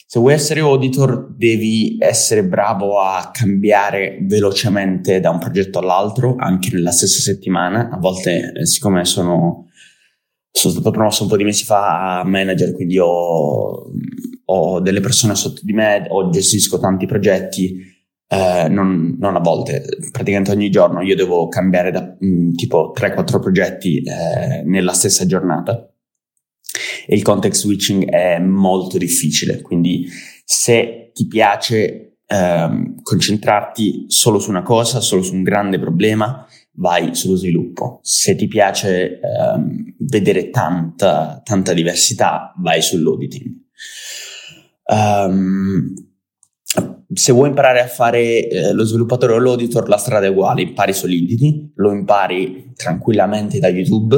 Se vuoi essere auditor devi essere bravo a cambiare velocemente da un progetto all'altro, anche nella stessa settimana. A volte, eh, siccome sono, sono stato promosso un po' di mesi fa a manager, quindi ho, ho delle persone sotto di me, o gestisco tanti progetti, eh, non, non, a volte, praticamente ogni giorno io devo cambiare da mh, mm, tipo 3-4 progetti eh, nella stessa giornata e il context switching è molto difficile, quindi se ti piace ehm, concentrarti solo su una cosa, solo su un grande problema, vai sullo sviluppo. Se ti piace ehm, vedere tanta, tanta diversità, vai sull'auditing. Um, se vuoi imparare a fare eh, lo sviluppatore o l'auditor, la strada è uguale, impari Solidity, lo impari tranquillamente da YouTube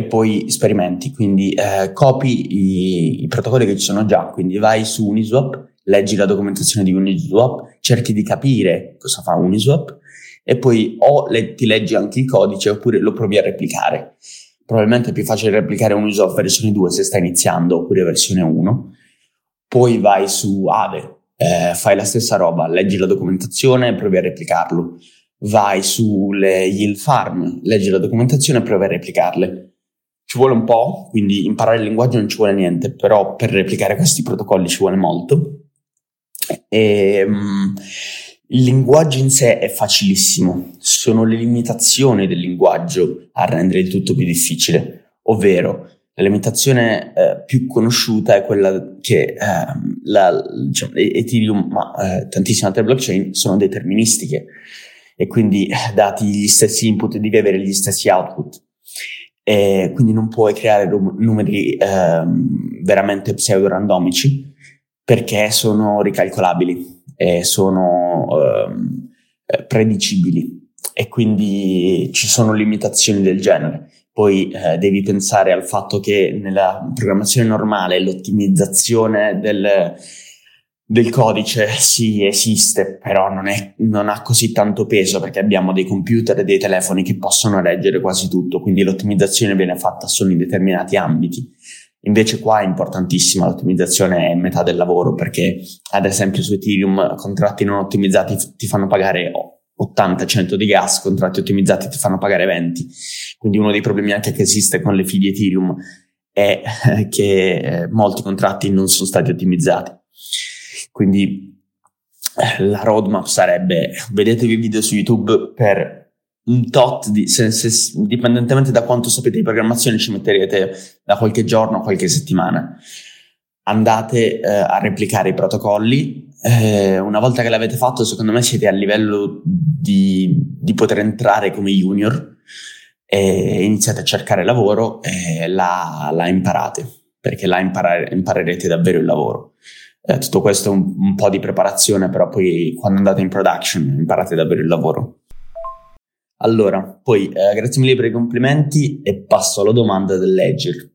e poi sperimenti, quindi eh, copi i, i, protocolli che ci sono già, quindi vai su Uniswap, leggi la documentazione di Uniswap, cerchi di capire cosa fa Uniswap e poi o le, ti leggi anche il codice oppure lo provi a replicare. Probabilmente è più facile replicare Uniswap versione 2 se stai iniziando oppure versione 1. Poi vai su Ave, eh, fai la stessa roba, leggi la documentazione e provi a replicarlo. Vai sulle yield farm, leggi la documentazione e provi a replicarle ci vuole un po', quindi imparare il linguaggio non ci vuole niente, però per replicare questi protocolli ci vuole molto. E, um, il linguaggio in sé è facilissimo, sono le limitazioni del linguaggio a rendere il tutto più difficile, ovvero la limitazione eh, più conosciuta è quella che eh, la, diciamo, Ethereum, ma eh, tantissime altre blockchain sono deterministiche e quindi eh, dati gli stessi input devi avere gli stessi output e quindi non puoi creare numeri ehm, veramente pseudo-randomici perché sono ricalcolabili. e sono ehm, eh, predicibili e quindi ci sono limitazioni del genere. Poi eh, devi pensare al fatto che nella programmazione normale l'ottimizzazione del, del codice sì esiste, però non, è, non, ha così tanto peso perché abbiamo dei computer e dei telefoni che possono leggere quasi tutto, quindi l'ottimizzazione viene fatta solo in determinati ambiti. Invece qua è importantissima l'ottimizzazione, è metà del lavoro perché ad esempio su Ethereum contratti non ottimizzati ti fanno pagare 80-100 di gas, contratti ottimizzati ti fanno pagare 20. Quindi uno dei problemi anche che esiste con le fee Ethereum è che molti contratti non sono stati ottimizzati. Quindi la roadmap sarebbe vedetevi video su YouTube per un tot di, se, se, dipendentemente da quanto sapete di programmazione ci metterete da qualche giorno a qualche settimana andate eh, a replicare i protocolli eh, una volta che l'avete fatto, secondo me siete a livello di, di poter entrare come junior e iniziate a cercare lavoro e la, la imparate, perché là imparare, imparerete davvero il lavoro. Eh, tutto questo è un, un, po' di preparazione, però poi quando andate in production imparate davvero il lavoro. Allora, poi eh, grazie mille per i complimenti e passo alla domanda del Ledger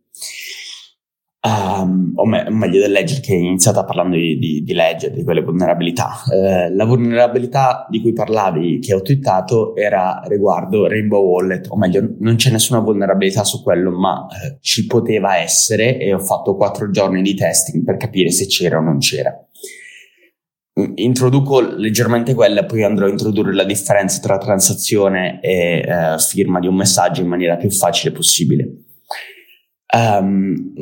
um, o, me- meglio del Ledger che è iniziata parlando di, di, di Ledger, di quelle vulnerabilità. Uh, la vulnerabilità di cui parlavi, che ho twittato, era riguardo Rainbow Wallet, o meglio, non c'è nessuna vulnerabilità su quello, ma uh, ci poteva essere e ho fatto quattro giorni di testing per capire se c'era o non c'era. Introduco leggermente quella poi andrò a introdurre la differenza tra transazione e uh, firma di un messaggio in maniera più facile possibile. Um,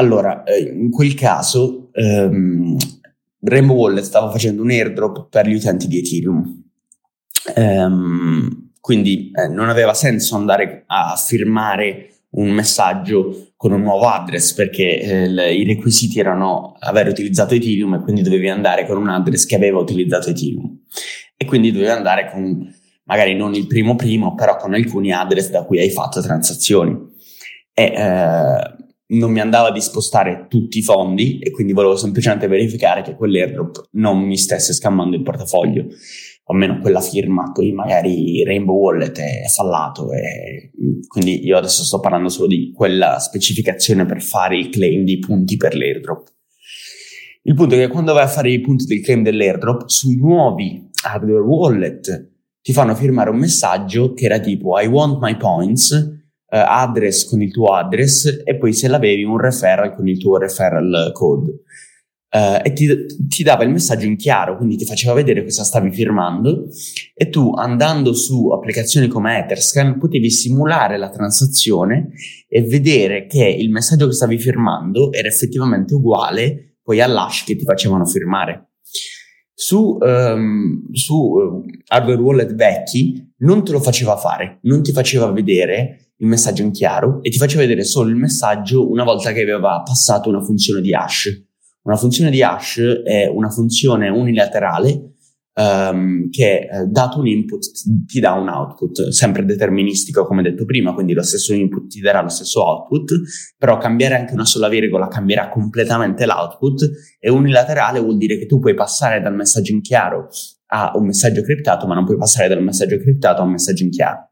allora, eh, in quel caso, ehm, Rainbow Wallet stava facendo un airdrop per gli utenti di Ethereum. Ehm, quindi eh, non aveva senso andare a firmare un messaggio con un nuovo address perché eh, le, i requisiti erano aver utilizzato Ethereum e quindi dovevi andare con un address che aveva utilizzato Ethereum e quindi dovevi andare con magari non il primo primo però con alcuni address da cui hai fatto transazioni e eh, non mi andava di spostare tutti i fondi e quindi volevo semplicemente verificare che quell'airdrop non mi stesse scammando il portafoglio, o almeno quella firma, poi magari Rainbow Wallet è fallato e quindi io adesso sto parlando solo di quella specificazione per fare il claim di punti per l'airdrop. Il punto è che quando vai a fare i punti del claim dell'airdrop, sui nuovi hardware wallet ti fanno firmare un messaggio che era tipo I want my points address con il tuo address e poi se l'avevi un referral con il tuo referral code. Uh, e ti, ti, dava il messaggio in chiaro, quindi ti faceva vedere cosa stavi firmando e tu andando su applicazioni come Etherscan potevi simulare la transazione e vedere che il messaggio che stavi firmando era effettivamente uguale poi all'hash che ti facevano firmare. Su, um, su uh, hardware wallet vecchi non te lo faceva fare, non ti faceva vedere il messaggio in chiaro e ti faceva vedere solo il messaggio una volta che aveva passato una funzione di hash. Una funzione di hash è una funzione unilaterale um, che eh, dato un input ti, dà un output, sempre deterministico come detto prima, quindi lo stesso input ti darà lo stesso output, però cambiare anche una sola virgola cambierà completamente l'output e unilaterale vuol dire che tu puoi passare dal messaggio in chiaro a un messaggio criptato, ma non puoi passare dal messaggio criptato a un messaggio in chiaro.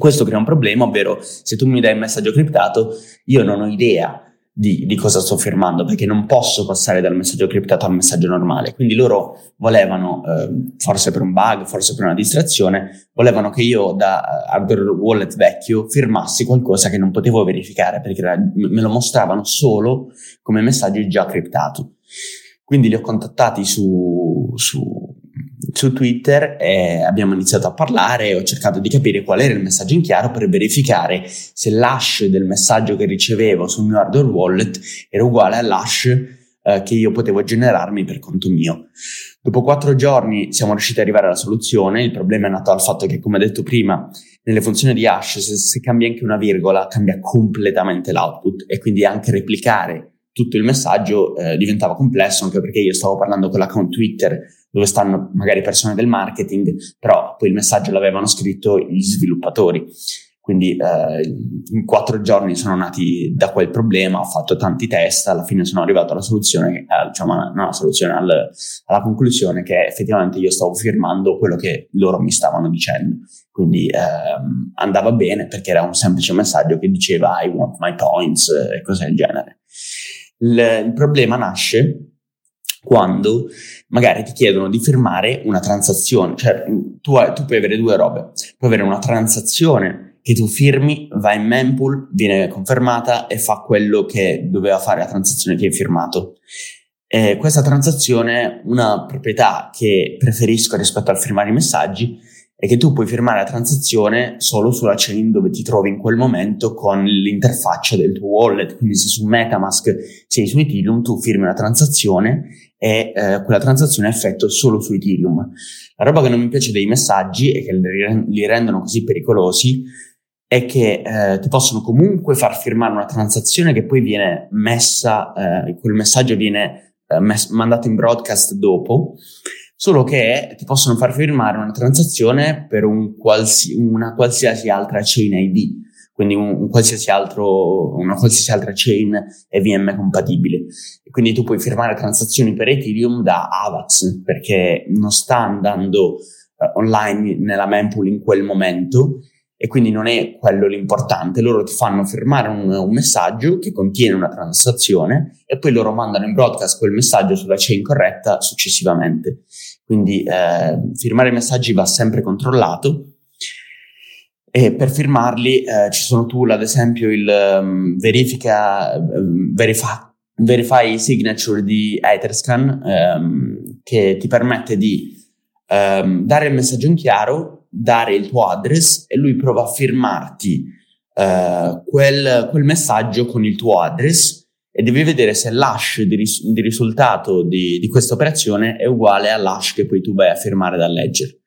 Questo crea un problema, ovvero se tu mi dai il messaggio criptato, io non ho idea di, di, cosa sto firmando perché non posso passare dal messaggio criptato al messaggio normale. Quindi loro volevano, eh, forse per un bug, forse per una distrazione, volevano che io da hardware wallet vecchio firmassi qualcosa che non potevo verificare perché era, me lo mostravano solo come messaggio già criptato. Quindi li ho contattati su, su su Twitter eh, abbiamo iniziato a parlare ho cercato di capire qual era il messaggio in chiaro per verificare se l'hash del messaggio che ricevevo sul mio hardware wallet era uguale all'hash eh, che io potevo generarmi per conto mio. Dopo quattro giorni siamo riusciti ad arrivare alla soluzione, il problema è nato dal fatto che, come detto prima, nelle funzioni di hash, se, se cambia anche una virgola, cambia completamente l'output e quindi anche replicare tutto il messaggio eh, diventava complesso anche perché io stavo parlando con l'account Twitter dove stanno magari persone del marketing, però poi il messaggio l'avevano scritto gli sviluppatori. Quindi eh, in quattro giorni sono nati da quel problema, ho fatto tanti test, alla fine sono arrivato alla soluzione, eh, diciamo, alla soluzione, al, alla conclusione che effettivamente io stavo firmando quello che loro mi stavano dicendo. Quindi ehm, andava bene perché era un semplice messaggio che diceva I want my points e cose del genere. Il, il problema nasce quando magari ti chiedono di firmare una transazione, cioè tu, tu puoi avere due robe, puoi avere una transazione che tu firmi, va in mempool, viene confermata e fa quello che doveva fare la transazione che hai firmato. Eh, questa transazione, una proprietà che preferisco rispetto al firmare i messaggi, è che tu puoi firmare la transazione solo sulla chain dove ti trovi in quel momento con l'interfaccia del tuo wallet. Quindi se su Metamask sei su Ethereum, tu firmi una transazione e eh, quella transazione è effetto solo su Ethereum. La roba che non mi piace dei messaggi e che li rendono così pericolosi è che eh, ti possono comunque far firmare una transazione che poi viene messa, eh, quel messaggio viene eh, mess- mandato in broadcast dopo, solo che ti possono far firmare una transazione per un qualsi- una qualsiasi altra chain ID, quindi un, un qualsiasi altro, una qualsiasi altra chain EVM compatibile. E quindi tu puoi firmare transazioni per Ethereum da AVAX perché non sta andando uh, online nella mempool in quel momento e quindi non è quello l'importante. Loro ti fanno firmare un, un, messaggio che contiene una transazione e poi loro mandano in broadcast quel messaggio sulla chain corretta successivamente. Quindi eh, firmare messaggi va sempre controllato e per firmarli eh, ci sono tool, ad esempio il um, verifica, um, verify, verify signature di Etherscan um, che ti permette di dare il messaggio in chiaro dare il tuo address e lui prova a firmarti uh, quel, quel, messaggio con il tuo address e devi vedere se l'hash di, ris- di risultato di, di questa operazione è uguale all'hash che poi tu vai a firmare dal ledger.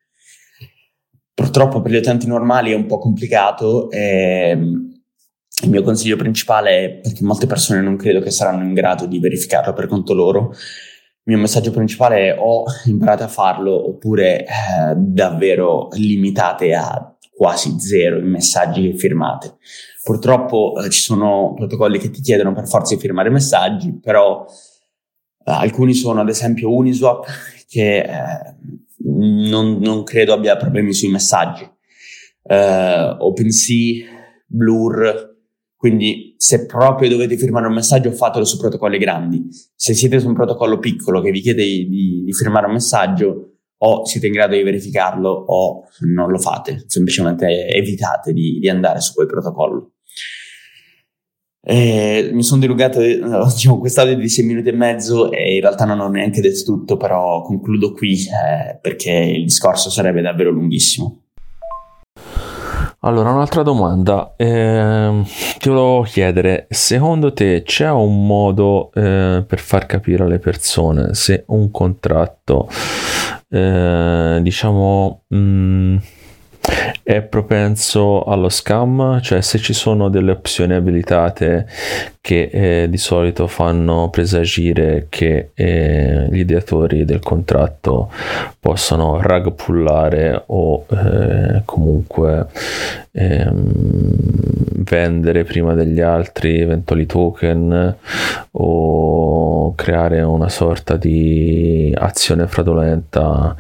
Purtroppo per gli utenti normali è un po' complicato e il mio consiglio principale è perché molte persone non credo che saranno in grado di verificarlo per conto loro il mio messaggio principale è o imparate a farlo oppure eh, davvero limitate a quasi zero i messaggi che firmate. Purtroppo eh, ci sono protocolli che ti chiedono per forza di firmare messaggi, però eh, alcuni sono ad esempio Uniswap che eh, non, non, credo abbia problemi sui messaggi. Eh, OpenSea, Blur, quindi se proprio dovete firmare un messaggio fatelo su protocolli grandi. Se siete su un protocollo piccolo che vi chiede di, di firmare un messaggio, o siete in grado di verificarlo o non lo fate, semplicemente evitate di, di andare su quel protocollo. Eh, mi sono dilungato diciamo, quest'audio di 6 minuti e mezzo e in realtà non ho neanche detto tutto, però concludo qui eh, perché il discorso sarebbe davvero lunghissimo. Allora, un'altra domanda. Eh, ti volevo chiedere, secondo te c'è un modo eh, per far capire alle persone se un contratto, eh, diciamo, mh, mm, è propenso allo scam, cioè se ci sono delle opzioni abilitate che eh, di solito fanno presagire che eh, gli ideatori del contratto possano rug pullare o eh, comunque ehm, vendere prima degli altri eventuali token o creare una sorta di azione fraudolenta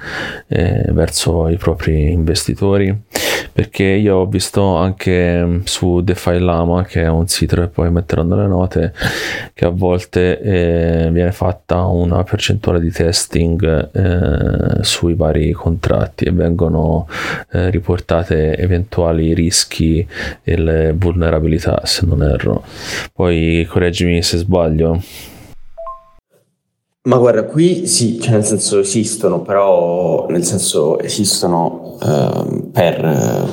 eh, verso i propri investitori. Perché io ho visto anche su DeFi Lama che è un sito che poi metterò nelle note che a volte eh, viene fatta una percentuale di testing eh, sui vari contratti e vengono eh, riportate eventuali rischi e le vulnerabilità se non erro. Poi correggimi se sbaglio. Ma guarda, qui sì, cioè nel senso esistono, però nel senso esistono uh, per,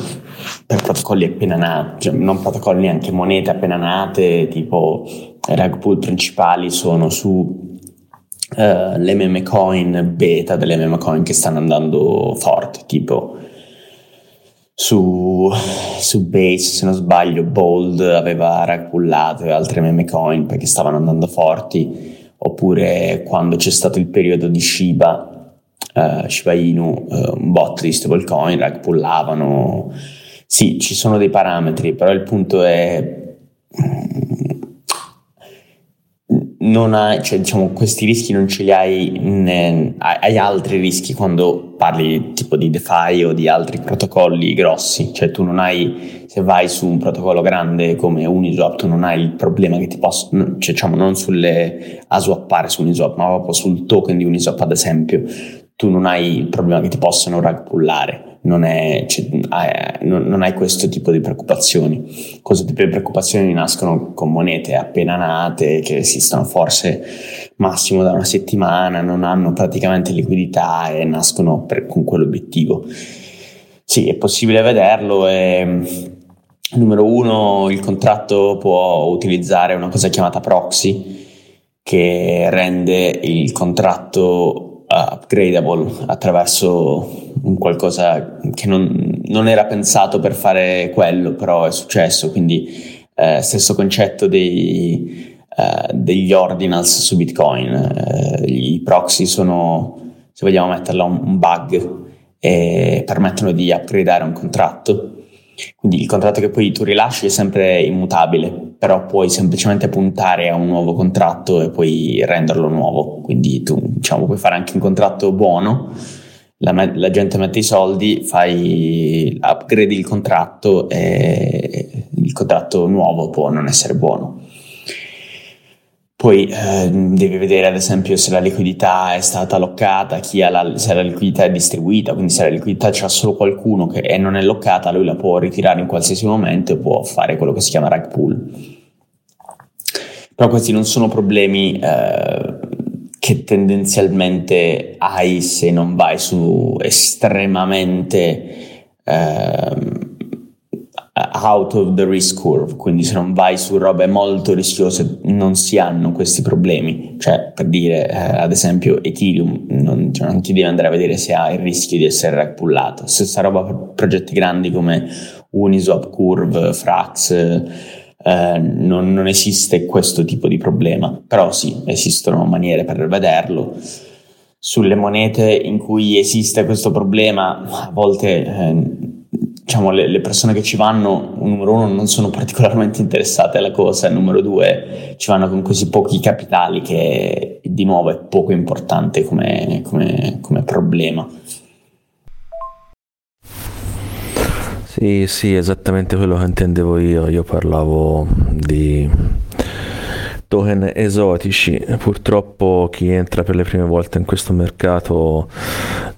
per, protocolli appena nati, cioè non protocolli neanche monete appena nate, tipo i rug pool principali sono su uh, le meme coin beta delle meme coin che stanno andando forti, tipo su, su Base, se non sbaglio, Bold aveva rug pullato e altre meme coin perché stavano andando forti oppure quando c'è stato il periodo di Shiba, uh, Shiba Inu, uh, un bot di stablecoin, rag pullavano, sì, ci sono dei parametri, però il punto è non hai, cioè, diciamo, questi rischi non ce li hai, ne, hai altri rischi quando parli tipo di DeFi o di altri protocolli grossi, cioè tu non hai, se vai su un protocollo grande come Uniswap, tu non hai il problema che ti possono, cioè, diciamo, non sulle, a swappare su Uniswap, ma proprio sul token di Uniswap ad esempio, tu non hai il problema che ti possano rug pullare non, è, cioè, non, hai questo tipo di preoccupazioni. Questo tipo di preoccupazioni nascono con monete appena nate, che esistono forse massimo da una settimana, non hanno praticamente liquidità e nascono per, con quell'obiettivo. Sì, è possibile vederlo e numero uno il contratto può utilizzare una cosa chiamata proxy che rende il contratto upgradable attraverso un qualcosa che non, non, era pensato per fare quello, però è successo. Quindi, eh, stesso concetto dei, eh, degli ordinals su Bitcoin. Eh, I proxy sono, se vogliamo metterla, un, un bug e permettono di upgradare un contratto. Quindi il contratto che poi tu rilasci è sempre immutabile però puoi semplicemente puntare a un nuovo contratto e poi renderlo nuovo. Quindi tu diciamo, puoi fare anche un contratto buono, la, la gente mette i soldi, fai, upgrade il contratto e il contratto nuovo può non essere buono. Poi eh, devi vedere ad esempio se la liquidità è stata loccata, la, se la liquidità è distribuita, quindi se la liquidità c'è solo qualcuno che e non è loccata, lui la può ritirare in qualsiasi momento e può fare quello che si chiama rag pool. Però questi non sono problemi eh, che tendenzialmente hai se non vai su estremamente... Eh, out of the risk curve, quindi se non vai su robe molto rischiose non si hanno questi problemi, cioè per dire eh, ad esempio Ethereum non, cioè, non, ti devi andare a vedere se ha il rischio di essere ragpullato, stessa roba per progetti grandi come Uniswap, Curve, Frax, eh, non, non esiste questo tipo di problema, però sì, esistono maniere per vederlo. Sulle monete in cui esiste questo problema, a volte eh, diciamo, le, le, persone che ci vanno, numero uno, non sono particolarmente interessate alla cosa, e numero due, ci vanno con così pochi capitali che di nuovo è poco importante come, come, come problema. Sì, sì, esattamente quello che intendevo io. Io parlavo di token esotici. Purtroppo chi entra per le prime volte in questo mercato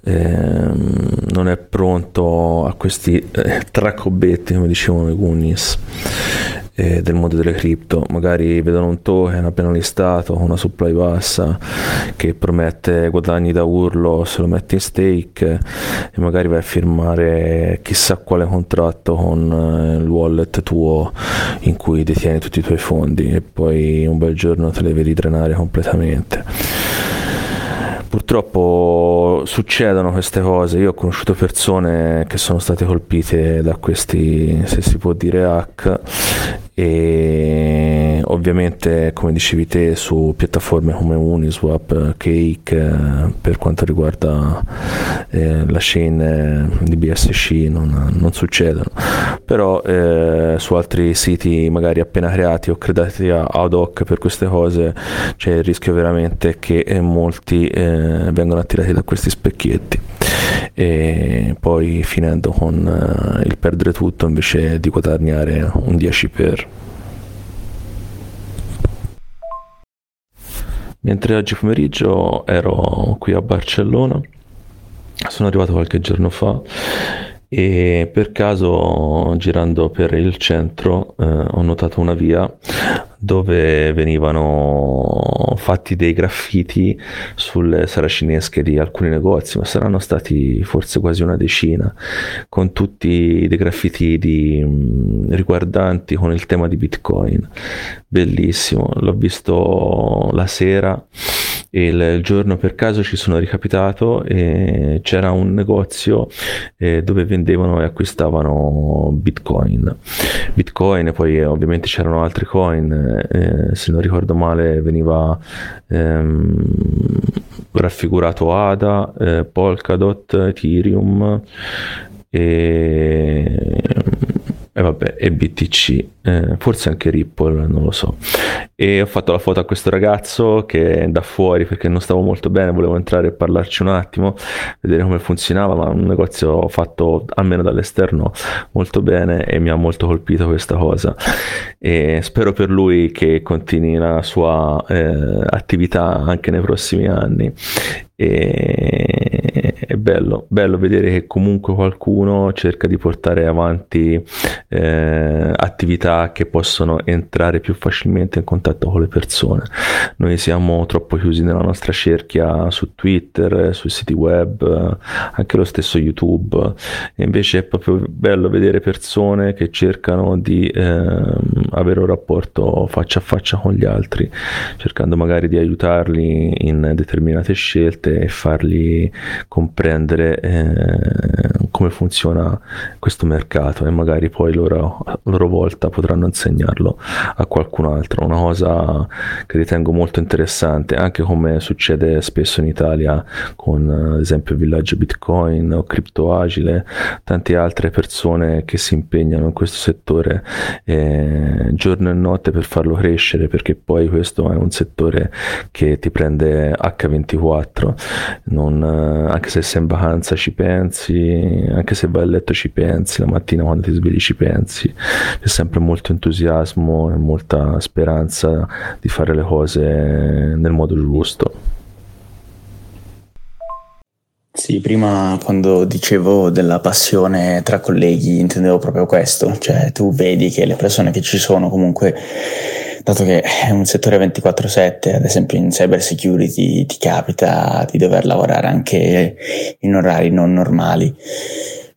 ehm, non è pronto a questi eh, tracobetti, come dicevano i Goonies eh, del mondo delle cripto. Magari vedono un token appena listato con una supply bassa che promette guadagni da urlo se lo metti in stake e magari vai a firmare chissà quale contratto con eh, il wallet tuo in cui detieni tutti i tuoi fondi e poi un bel giorno te le vedi drenare completamente purtroppo succedono queste cose. Io ho conosciuto persone che sono state colpite da questi, se si può dire, hack e ovviamente come dicevi te su piattaforme come Uniswap, Cake eh, per quanto riguarda eh, la chain di BSC non, non succedono. Però eh, su altri siti magari appena creati o creati ad hoc per queste cose c'è il rischio veramente che molti eh, vengano attirati da questi specchietti. E poi finendo con il perdere tutto invece di guadagnare un 10 per mentre oggi pomeriggio ero qui a Barcellona. Sono arrivato qualche giorno fa e per caso girando per il centro eh, ho notato una via dove venivano fatti dei graffiti sulle saracinesche di alcuni negozi, ma saranno stati forse quasi una decina, con tutti dei graffiti di, mh, riguardanti con il tema di Bitcoin. Bellissimo, l'ho visto la sera il, giorno per caso ci sono ricapitato e c'era un negozio eh, dove vendevano e acquistavano Bitcoin. Bitcoin e poi eh, ovviamente c'erano altri coin eh, se non ricordo male veniva ehm, raffigurato ADA, eh, Polkadot, Ethereum e e vabbè, e BTC, eh, forse anche Ripple, non lo so. E ho fatto la foto a questo ragazzo che da fuori perché non stavo molto bene, volevo entrare e parlarci un attimo, vedere come funzionava, ma un negozio fatto almeno dall'esterno molto bene e mi ha molto colpito questa cosa. E spero per lui che continui la sua eh, attività anche nei prossimi anni e è bello, bello vedere che comunque qualcuno cerca di portare avanti eh, attività che possono entrare più facilmente in contatto con le persone. Noi siamo troppo chiusi nella nostra cerchia su Twitter, sui siti web, anche lo stesso YouTube. E invece è proprio bello vedere persone che cercano di eh, avere un rapporto faccia a faccia con gli altri, cercando magari di aiutarli in determinate scelte e fargli comprendere eh, come funziona questo mercato e magari poi loro a loro volta potranno insegnarlo a qualcun altro. Una cosa che ritengo molto interessante, anche come succede spesso in Italia con ad esempio il villaggio Bitcoin o Crypto Agile, tante altre persone che si impegnano in questo settore eh, giorno e notte per farlo crescere perché poi questo è un settore che ti prende H24 non, eh, anche se sei in vacanza ci pensi, anche se vai a letto ci pensi, la mattina quando ti svegli ci pensi, c'è sempre molto entusiasmo e molta speranza di fare le cose nel modo giusto. Sì, prima quando dicevo della passione tra colleghi intendevo proprio questo, cioè tu vedi che le persone che ci sono comunque dato che è un settore 24/7, ad esempio in cyber security ti capita di dover lavorare anche in orari non normali.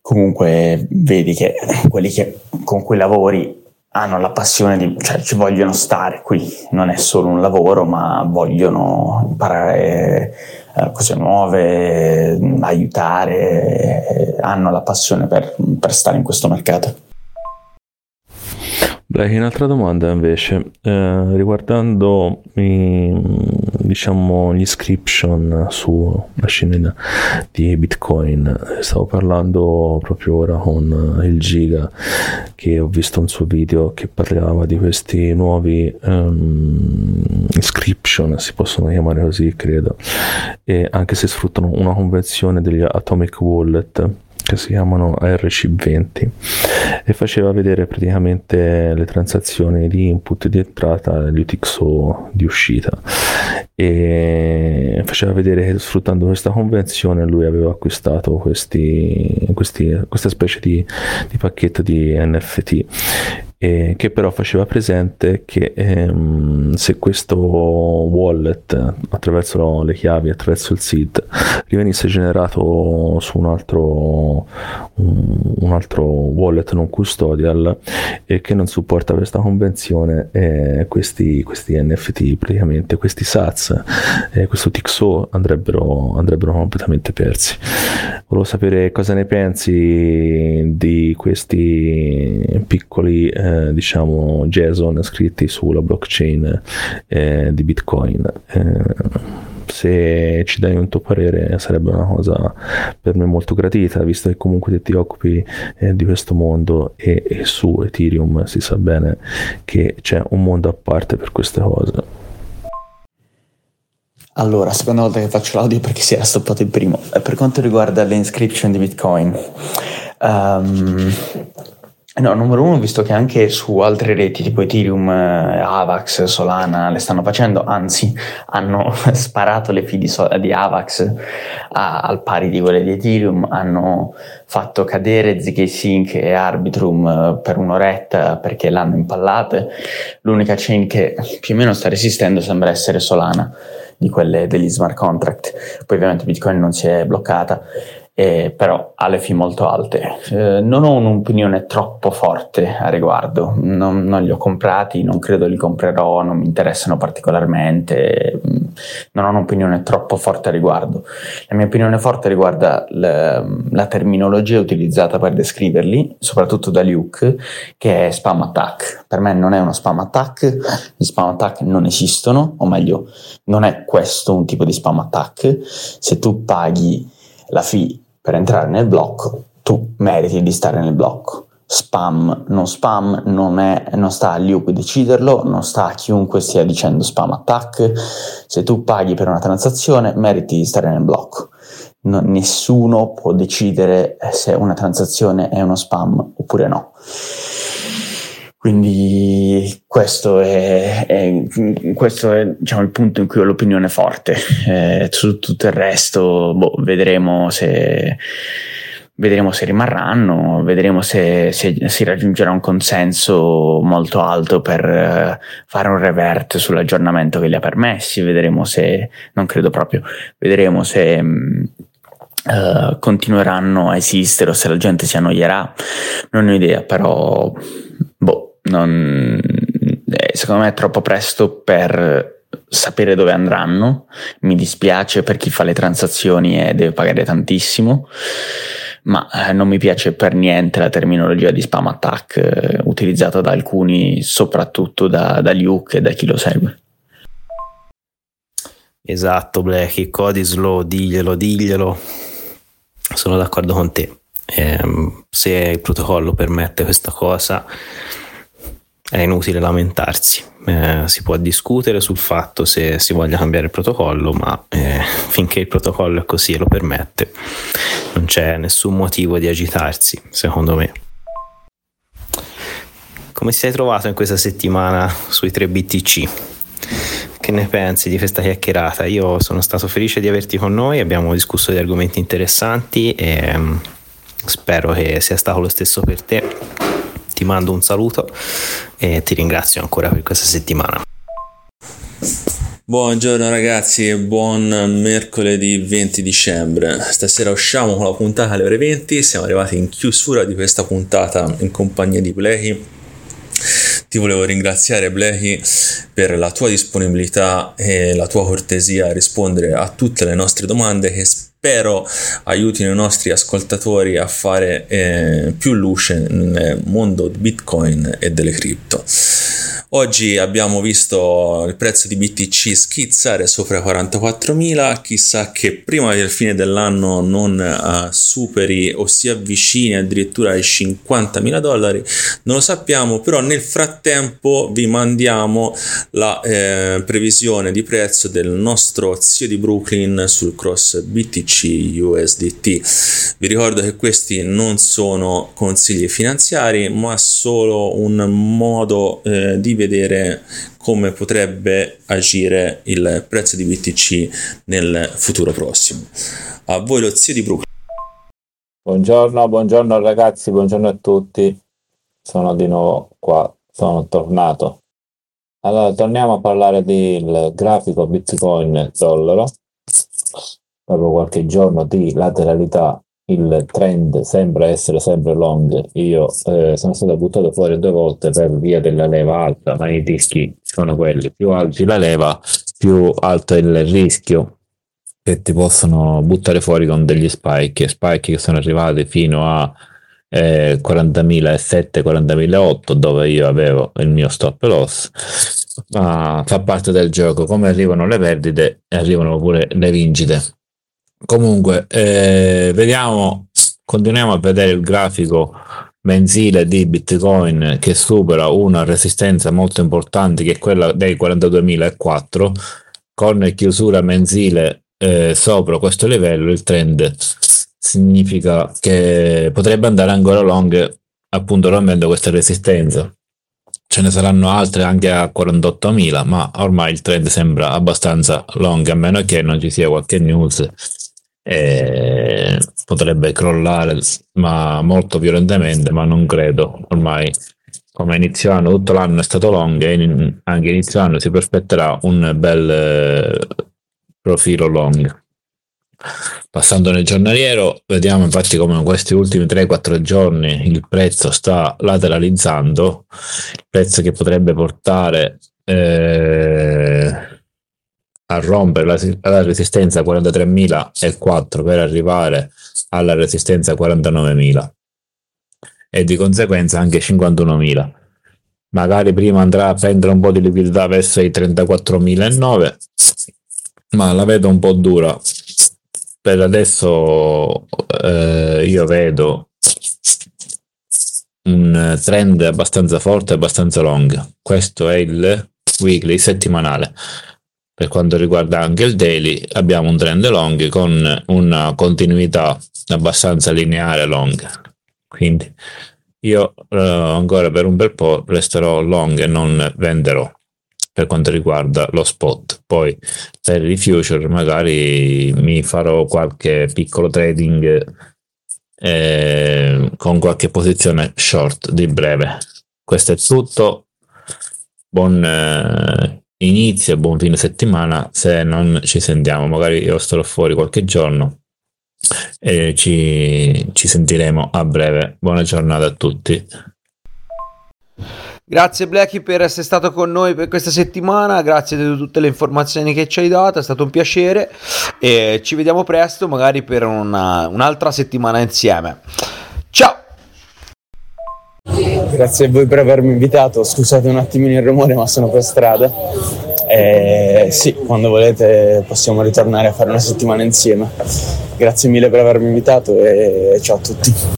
Comunque vedi che quelli che, con cui lavori hanno la passione di, cioè ci vogliono stare qui, non è solo un lavoro, ma vogliono imparare cose nuove, aiutare, hanno la passione per, per stare in questo mercato. Beh, un'altra domanda invece, eh, riguardando i, diciamo, gli inscription sulla scena di Bitcoin, stavo parlando proprio ora con il Giga che ho visto un suo video che parlava di questi nuovi um, inscription, si possono chiamare così credo, e anche se sfruttano una convenzione degli Atomic Wallet che si chiamano ARC20 e faceva vedere praticamente le transazioni di input di entrata e di UTXO di uscita. E faceva vedere che sfruttando questa convenzione lui aveva acquistato questi, questi, questa specie di, di pacchetto di NFT eh, che però faceva presente che ehm, se questo wallet attraverso le chiavi, attraverso il SID, rivenisse generato su un altro, un, altro wallet non custodial e che non supporta questa convenzione, eh, questi, questi NFT, praticamente questi SATS, eh, questo TXO andrebbero, andrebbero completamente persi. Volevo sapere cosa ne pensi di questi piccoli eh, eh, diciamo JSON scritti sulla blockchain eh, di Bitcoin. Eh, se ci dai un tuo parere sarebbe una cosa per me molto gratita, visto che comunque ti occupi eh, di questo mondo e, e su Ethereum si sa bene che c'è un mondo a parte per queste cose. Allora, seconda volta che faccio l'audio perché si era stoppato il primo. Per quanto riguarda le inscription di Bitcoin, um, No, numero uno, visto che anche su altre reti tipo Ethereum, eh, Avax, Solana le stanno facendo, anzi hanno sparato le feed di, so- di Avax a- al pari di quelle di Ethereum, hanno fatto cadere ZK Sync e Arbitrum eh, per un'oretta perché l'hanno impallate. L'unica chain che più o meno sta resistendo sembra essere Solana di quelle degli smart contract. Poi ovviamente Bitcoin non si è bloccata eh, però ha le fee molto alte. Eh, non ho un'opinione troppo forte a riguardo, non, non, li ho comprati, non credo li comprerò, non mi interessano particolarmente, non ho un'opinione troppo forte a riguardo. La mia opinione forte riguarda la, la terminologia utilizzata per descriverli, soprattutto da Luke, che è spam attack. Per me non è uno spam attack, gli spam attack non esistono, o meglio, non è questo un tipo di spam attack. Se tu paghi la fee per entrare nel blocco tu meriti di stare nel blocco spam, non spam, non, è, non sta a Liup deciderlo, non sta a chiunque stia dicendo spam attack. Se tu paghi per una transazione, meriti di stare nel blocco. No, nessuno può decidere se una transazione è uno spam oppure no. Quindi questo è, è, questo è diciamo, il punto in cui ho l'opinione forte. Eh, su tutto il resto boh, vedremo se Vedremo se rimarranno, vedremo se, si raggiungerà un consenso molto alto per uh, fare un revert sull'aggiornamento che li ha permessi, vedremo se, non credo proprio, vedremo se uh, continueranno a esistere o se la gente si annoierà, non ho idea, però boh, non, eh, secondo me è troppo presto per sapere dove andranno, mi dispiace per chi fa le transazioni e deve pagare tantissimo ma eh, non mi piace per niente la terminologia di spam attack eh, utilizzata da alcuni, soprattutto da, da Luke e da chi lo segue. Esatto, Blacky, Cody slow, diglielo, diglielo. Sono d'accordo con te. Eh, se il protocollo permette questa cosa, è inutile lamentarsi. Eh, si può discutere sul fatto se si voglia cambiare il protocollo, ma eh, finché il protocollo è così e lo permette, non c'è nessun motivo di agitarsi, secondo me. Come sei trovato in questa settimana sui 3 BTC? Che ne pensi di questa chiacchierata? Io sono stato felice di averti con noi, abbiamo discusso di argomenti interessanti e um, spero che sia stato lo stesso per te ti mando un saluto e ti ringrazio ancora per questa settimana. Buongiorno ragazzi e buon mercoledì 20 dicembre. Stasera usciamo con la puntata alle ore 20, siamo arrivati in chiusura di questa puntata in compagnia di Blechi. Ti volevo ringraziare Blechi per la tua disponibilità e la tua cortesia a rispondere a tutte le nostre domande che spero aiutino i nostri ascoltatori a fare eh, più luce nel mondo di Bitcoin e delle cripto. Oggi abbiamo visto il prezzo di BTC schizzare sopra i 44.000, chissà che prima del fine dell'anno non uh, superi o si avvicini addirittura ai 50.000 dollari, non lo sappiamo, però nel frattempo vi mandiamo la eh, previsione di prezzo del nostro zio di Brooklyn sul cross BTC USDT. Vi ricordo che questi non sono consigli finanziari, ma solo un modo eh, di vedere come potrebbe agire il prezzo di BTC nel futuro prossimo. A voi lo zio di Brooklyn. Buongiorno, buongiorno ragazzi, buongiorno a tutti. Sono di nuovo qua, sono tornato. Allora, torniamo a parlare del grafico Bitcoin dollaro. Dopo qualche giorno di lateralità il trend sembra essere sempre long. Io eh, sono stato buttato fuori due volte per via della leva alta, ma i rischi sono quelli. Più alti la leva, più alto è il rischio che ti possono buttare fuori con degli spike. Spike che sono arrivati fino a eh, 40.007, 40.008, dove io avevo il mio stop loss. Ma fa parte del gioco. Come arrivano le perdite, arrivano pure le vincite Comunque, eh, vediamo, continuiamo a vedere il grafico mensile di Bitcoin che supera una resistenza molto importante che è quella dei 42.004 con chiusura mensile eh, sopra questo livello il trend significa che potrebbe andare ancora long appunto rompendo questa resistenza. Ce ne saranno altre anche a 48.000 ma ormai il trend sembra abbastanza long a meno che non ci sia qualche news e potrebbe crollare ma molto violentemente ma non credo. Ormai come inizio anno tutto l'anno è stato long e in, anche inizio anno si prospetterà un bel eh, profilo long. Passando nel giornaliero vediamo infatti come in questi ultimi 3-4 giorni il prezzo sta lateralizzando il prezzo che potrebbe portare eh, a rompere la, la resistenza 43.004 per arrivare alla resistenza 49.000 e di conseguenza anche 51.000 magari prima andrà a prendere un po' di liquidità verso i 34.009 ma la vedo un po' dura per adesso eh, io vedo un trend abbastanza forte, abbastanza long. Questo è il weekly settimanale. Per quanto riguarda anche il daily, abbiamo un trend long con una continuità abbastanza lineare long. Quindi io eh, ancora per un bel po' resterò long e non venderò per quanto riguarda lo spot. Poi per i future magari mi farò qualche piccolo trading eh, con qualche posizione short di breve. Questo è tutto. Buon eh, inizio, buon fine settimana. Se non ci sentiamo, magari io starò fuori qualche giorno e ci, ci sentiremo a breve. Buona giornata a tutti. Grazie Blacky per essere stato con noi per questa settimana, grazie di tutte le informazioni che ci hai dato, è stato un piacere e ci vediamo presto magari per una, un'altra settimana insieme. Grazie a voi per avermi invitato, scusate un attimino il rumore ma sono per strada. Eh, sì, quando volete possiamo ritornare a fare una settimana insieme. Grazie mille per avermi invitato e ciao a tutti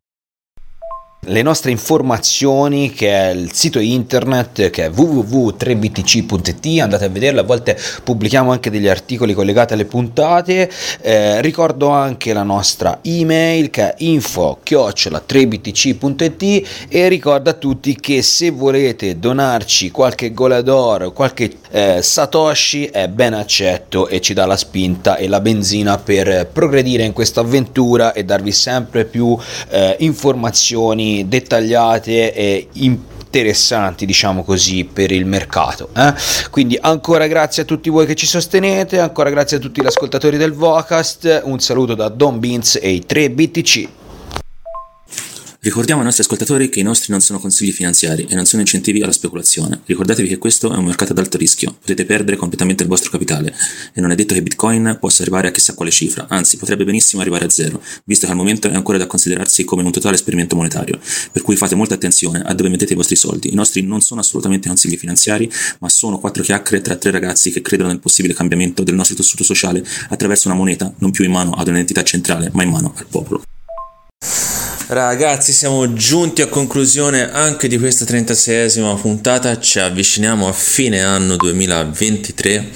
le nostre informazioni che è il sito internet che è www.3btc.it andate a vederlo a volte pubblichiamo anche degli articoli collegati alle puntate. Eh, ricordo anche la nostra email che è info 3btc.it e ricordo a tutti che se volete donarci qualche golador qualche eh, satoshi è ben accetto e ci dà la spinta e la benzina per progredire in questa avventura e darvi sempre più eh, informazioni dettagliate e interessanti, diciamo così, per il mercato. Eh? Quindi ancora grazie a tutti voi che ci sostenete, ancora grazie a tutti gli ascoltatori del Vocast, un saluto da Don Beans e i 3 BTC. Ricordiamo ai nostri ascoltatori che i nostri non sono consigli finanziari e non sono incentivi alla speculazione. Ricordatevi che questo è un mercato ad alto rischio, potete perdere completamente il vostro capitale e non è detto che Bitcoin possa arrivare a chissà quale cifra, anzi potrebbe benissimo arrivare a zero, visto che al momento è ancora da considerarsi come un totale esperimento monetario. Per cui fate molta attenzione a dove mettete i vostri soldi. I nostri non sono assolutamente consigli finanziari, ma sono quattro chiacchiere tra tre ragazzi che credono nel possibile cambiamento del nostro tessuto sociale attraverso una moneta non più in mano ad un'entità centrale, ma in mano al popolo. Ragazzi, siamo giunti a conclusione anche di questa 36esima puntata, ci avviciniamo a fine anno 2023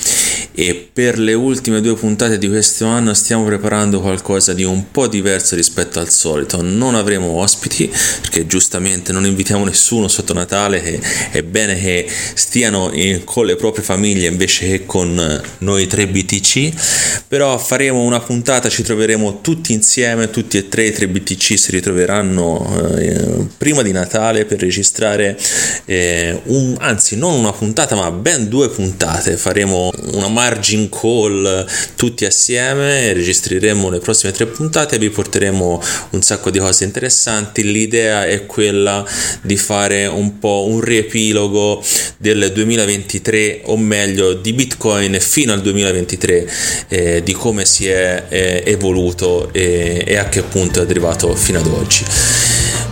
e per le ultime due puntate di questo anno stiamo preparando qualcosa di un po' diverso rispetto al solito. Non avremo ospiti perché giustamente non invitiamo nessuno sotto Natale e è bene che stiano in, con le proprie famiglie invece che con noi tre BTC, però faremo una puntata, ci troveremo tutti insieme, tutti e tre i tre BTC si ritroveranno eh, prima di Natale per registrare eh, un, anzi non una puntata ma ben due puntate faremo una margin call tutti assieme registreremo le prossime tre puntate e vi porteremo un sacco di cose interessanti l'idea è quella di fare un po' un riepilogo del 2023 o meglio di bitcoin fino al 2023 eh, di come si è eh, evoluto e, e a che punto è arrivato fino ad oggi.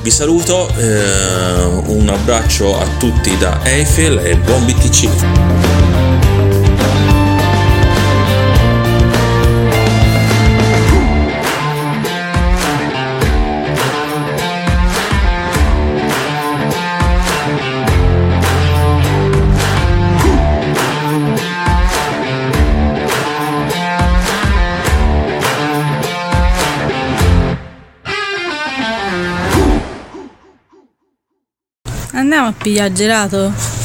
Vi saluto, eh, un abbraccio a tutti da Eiffel e buon BTC. Andiamo a pigliare gelato?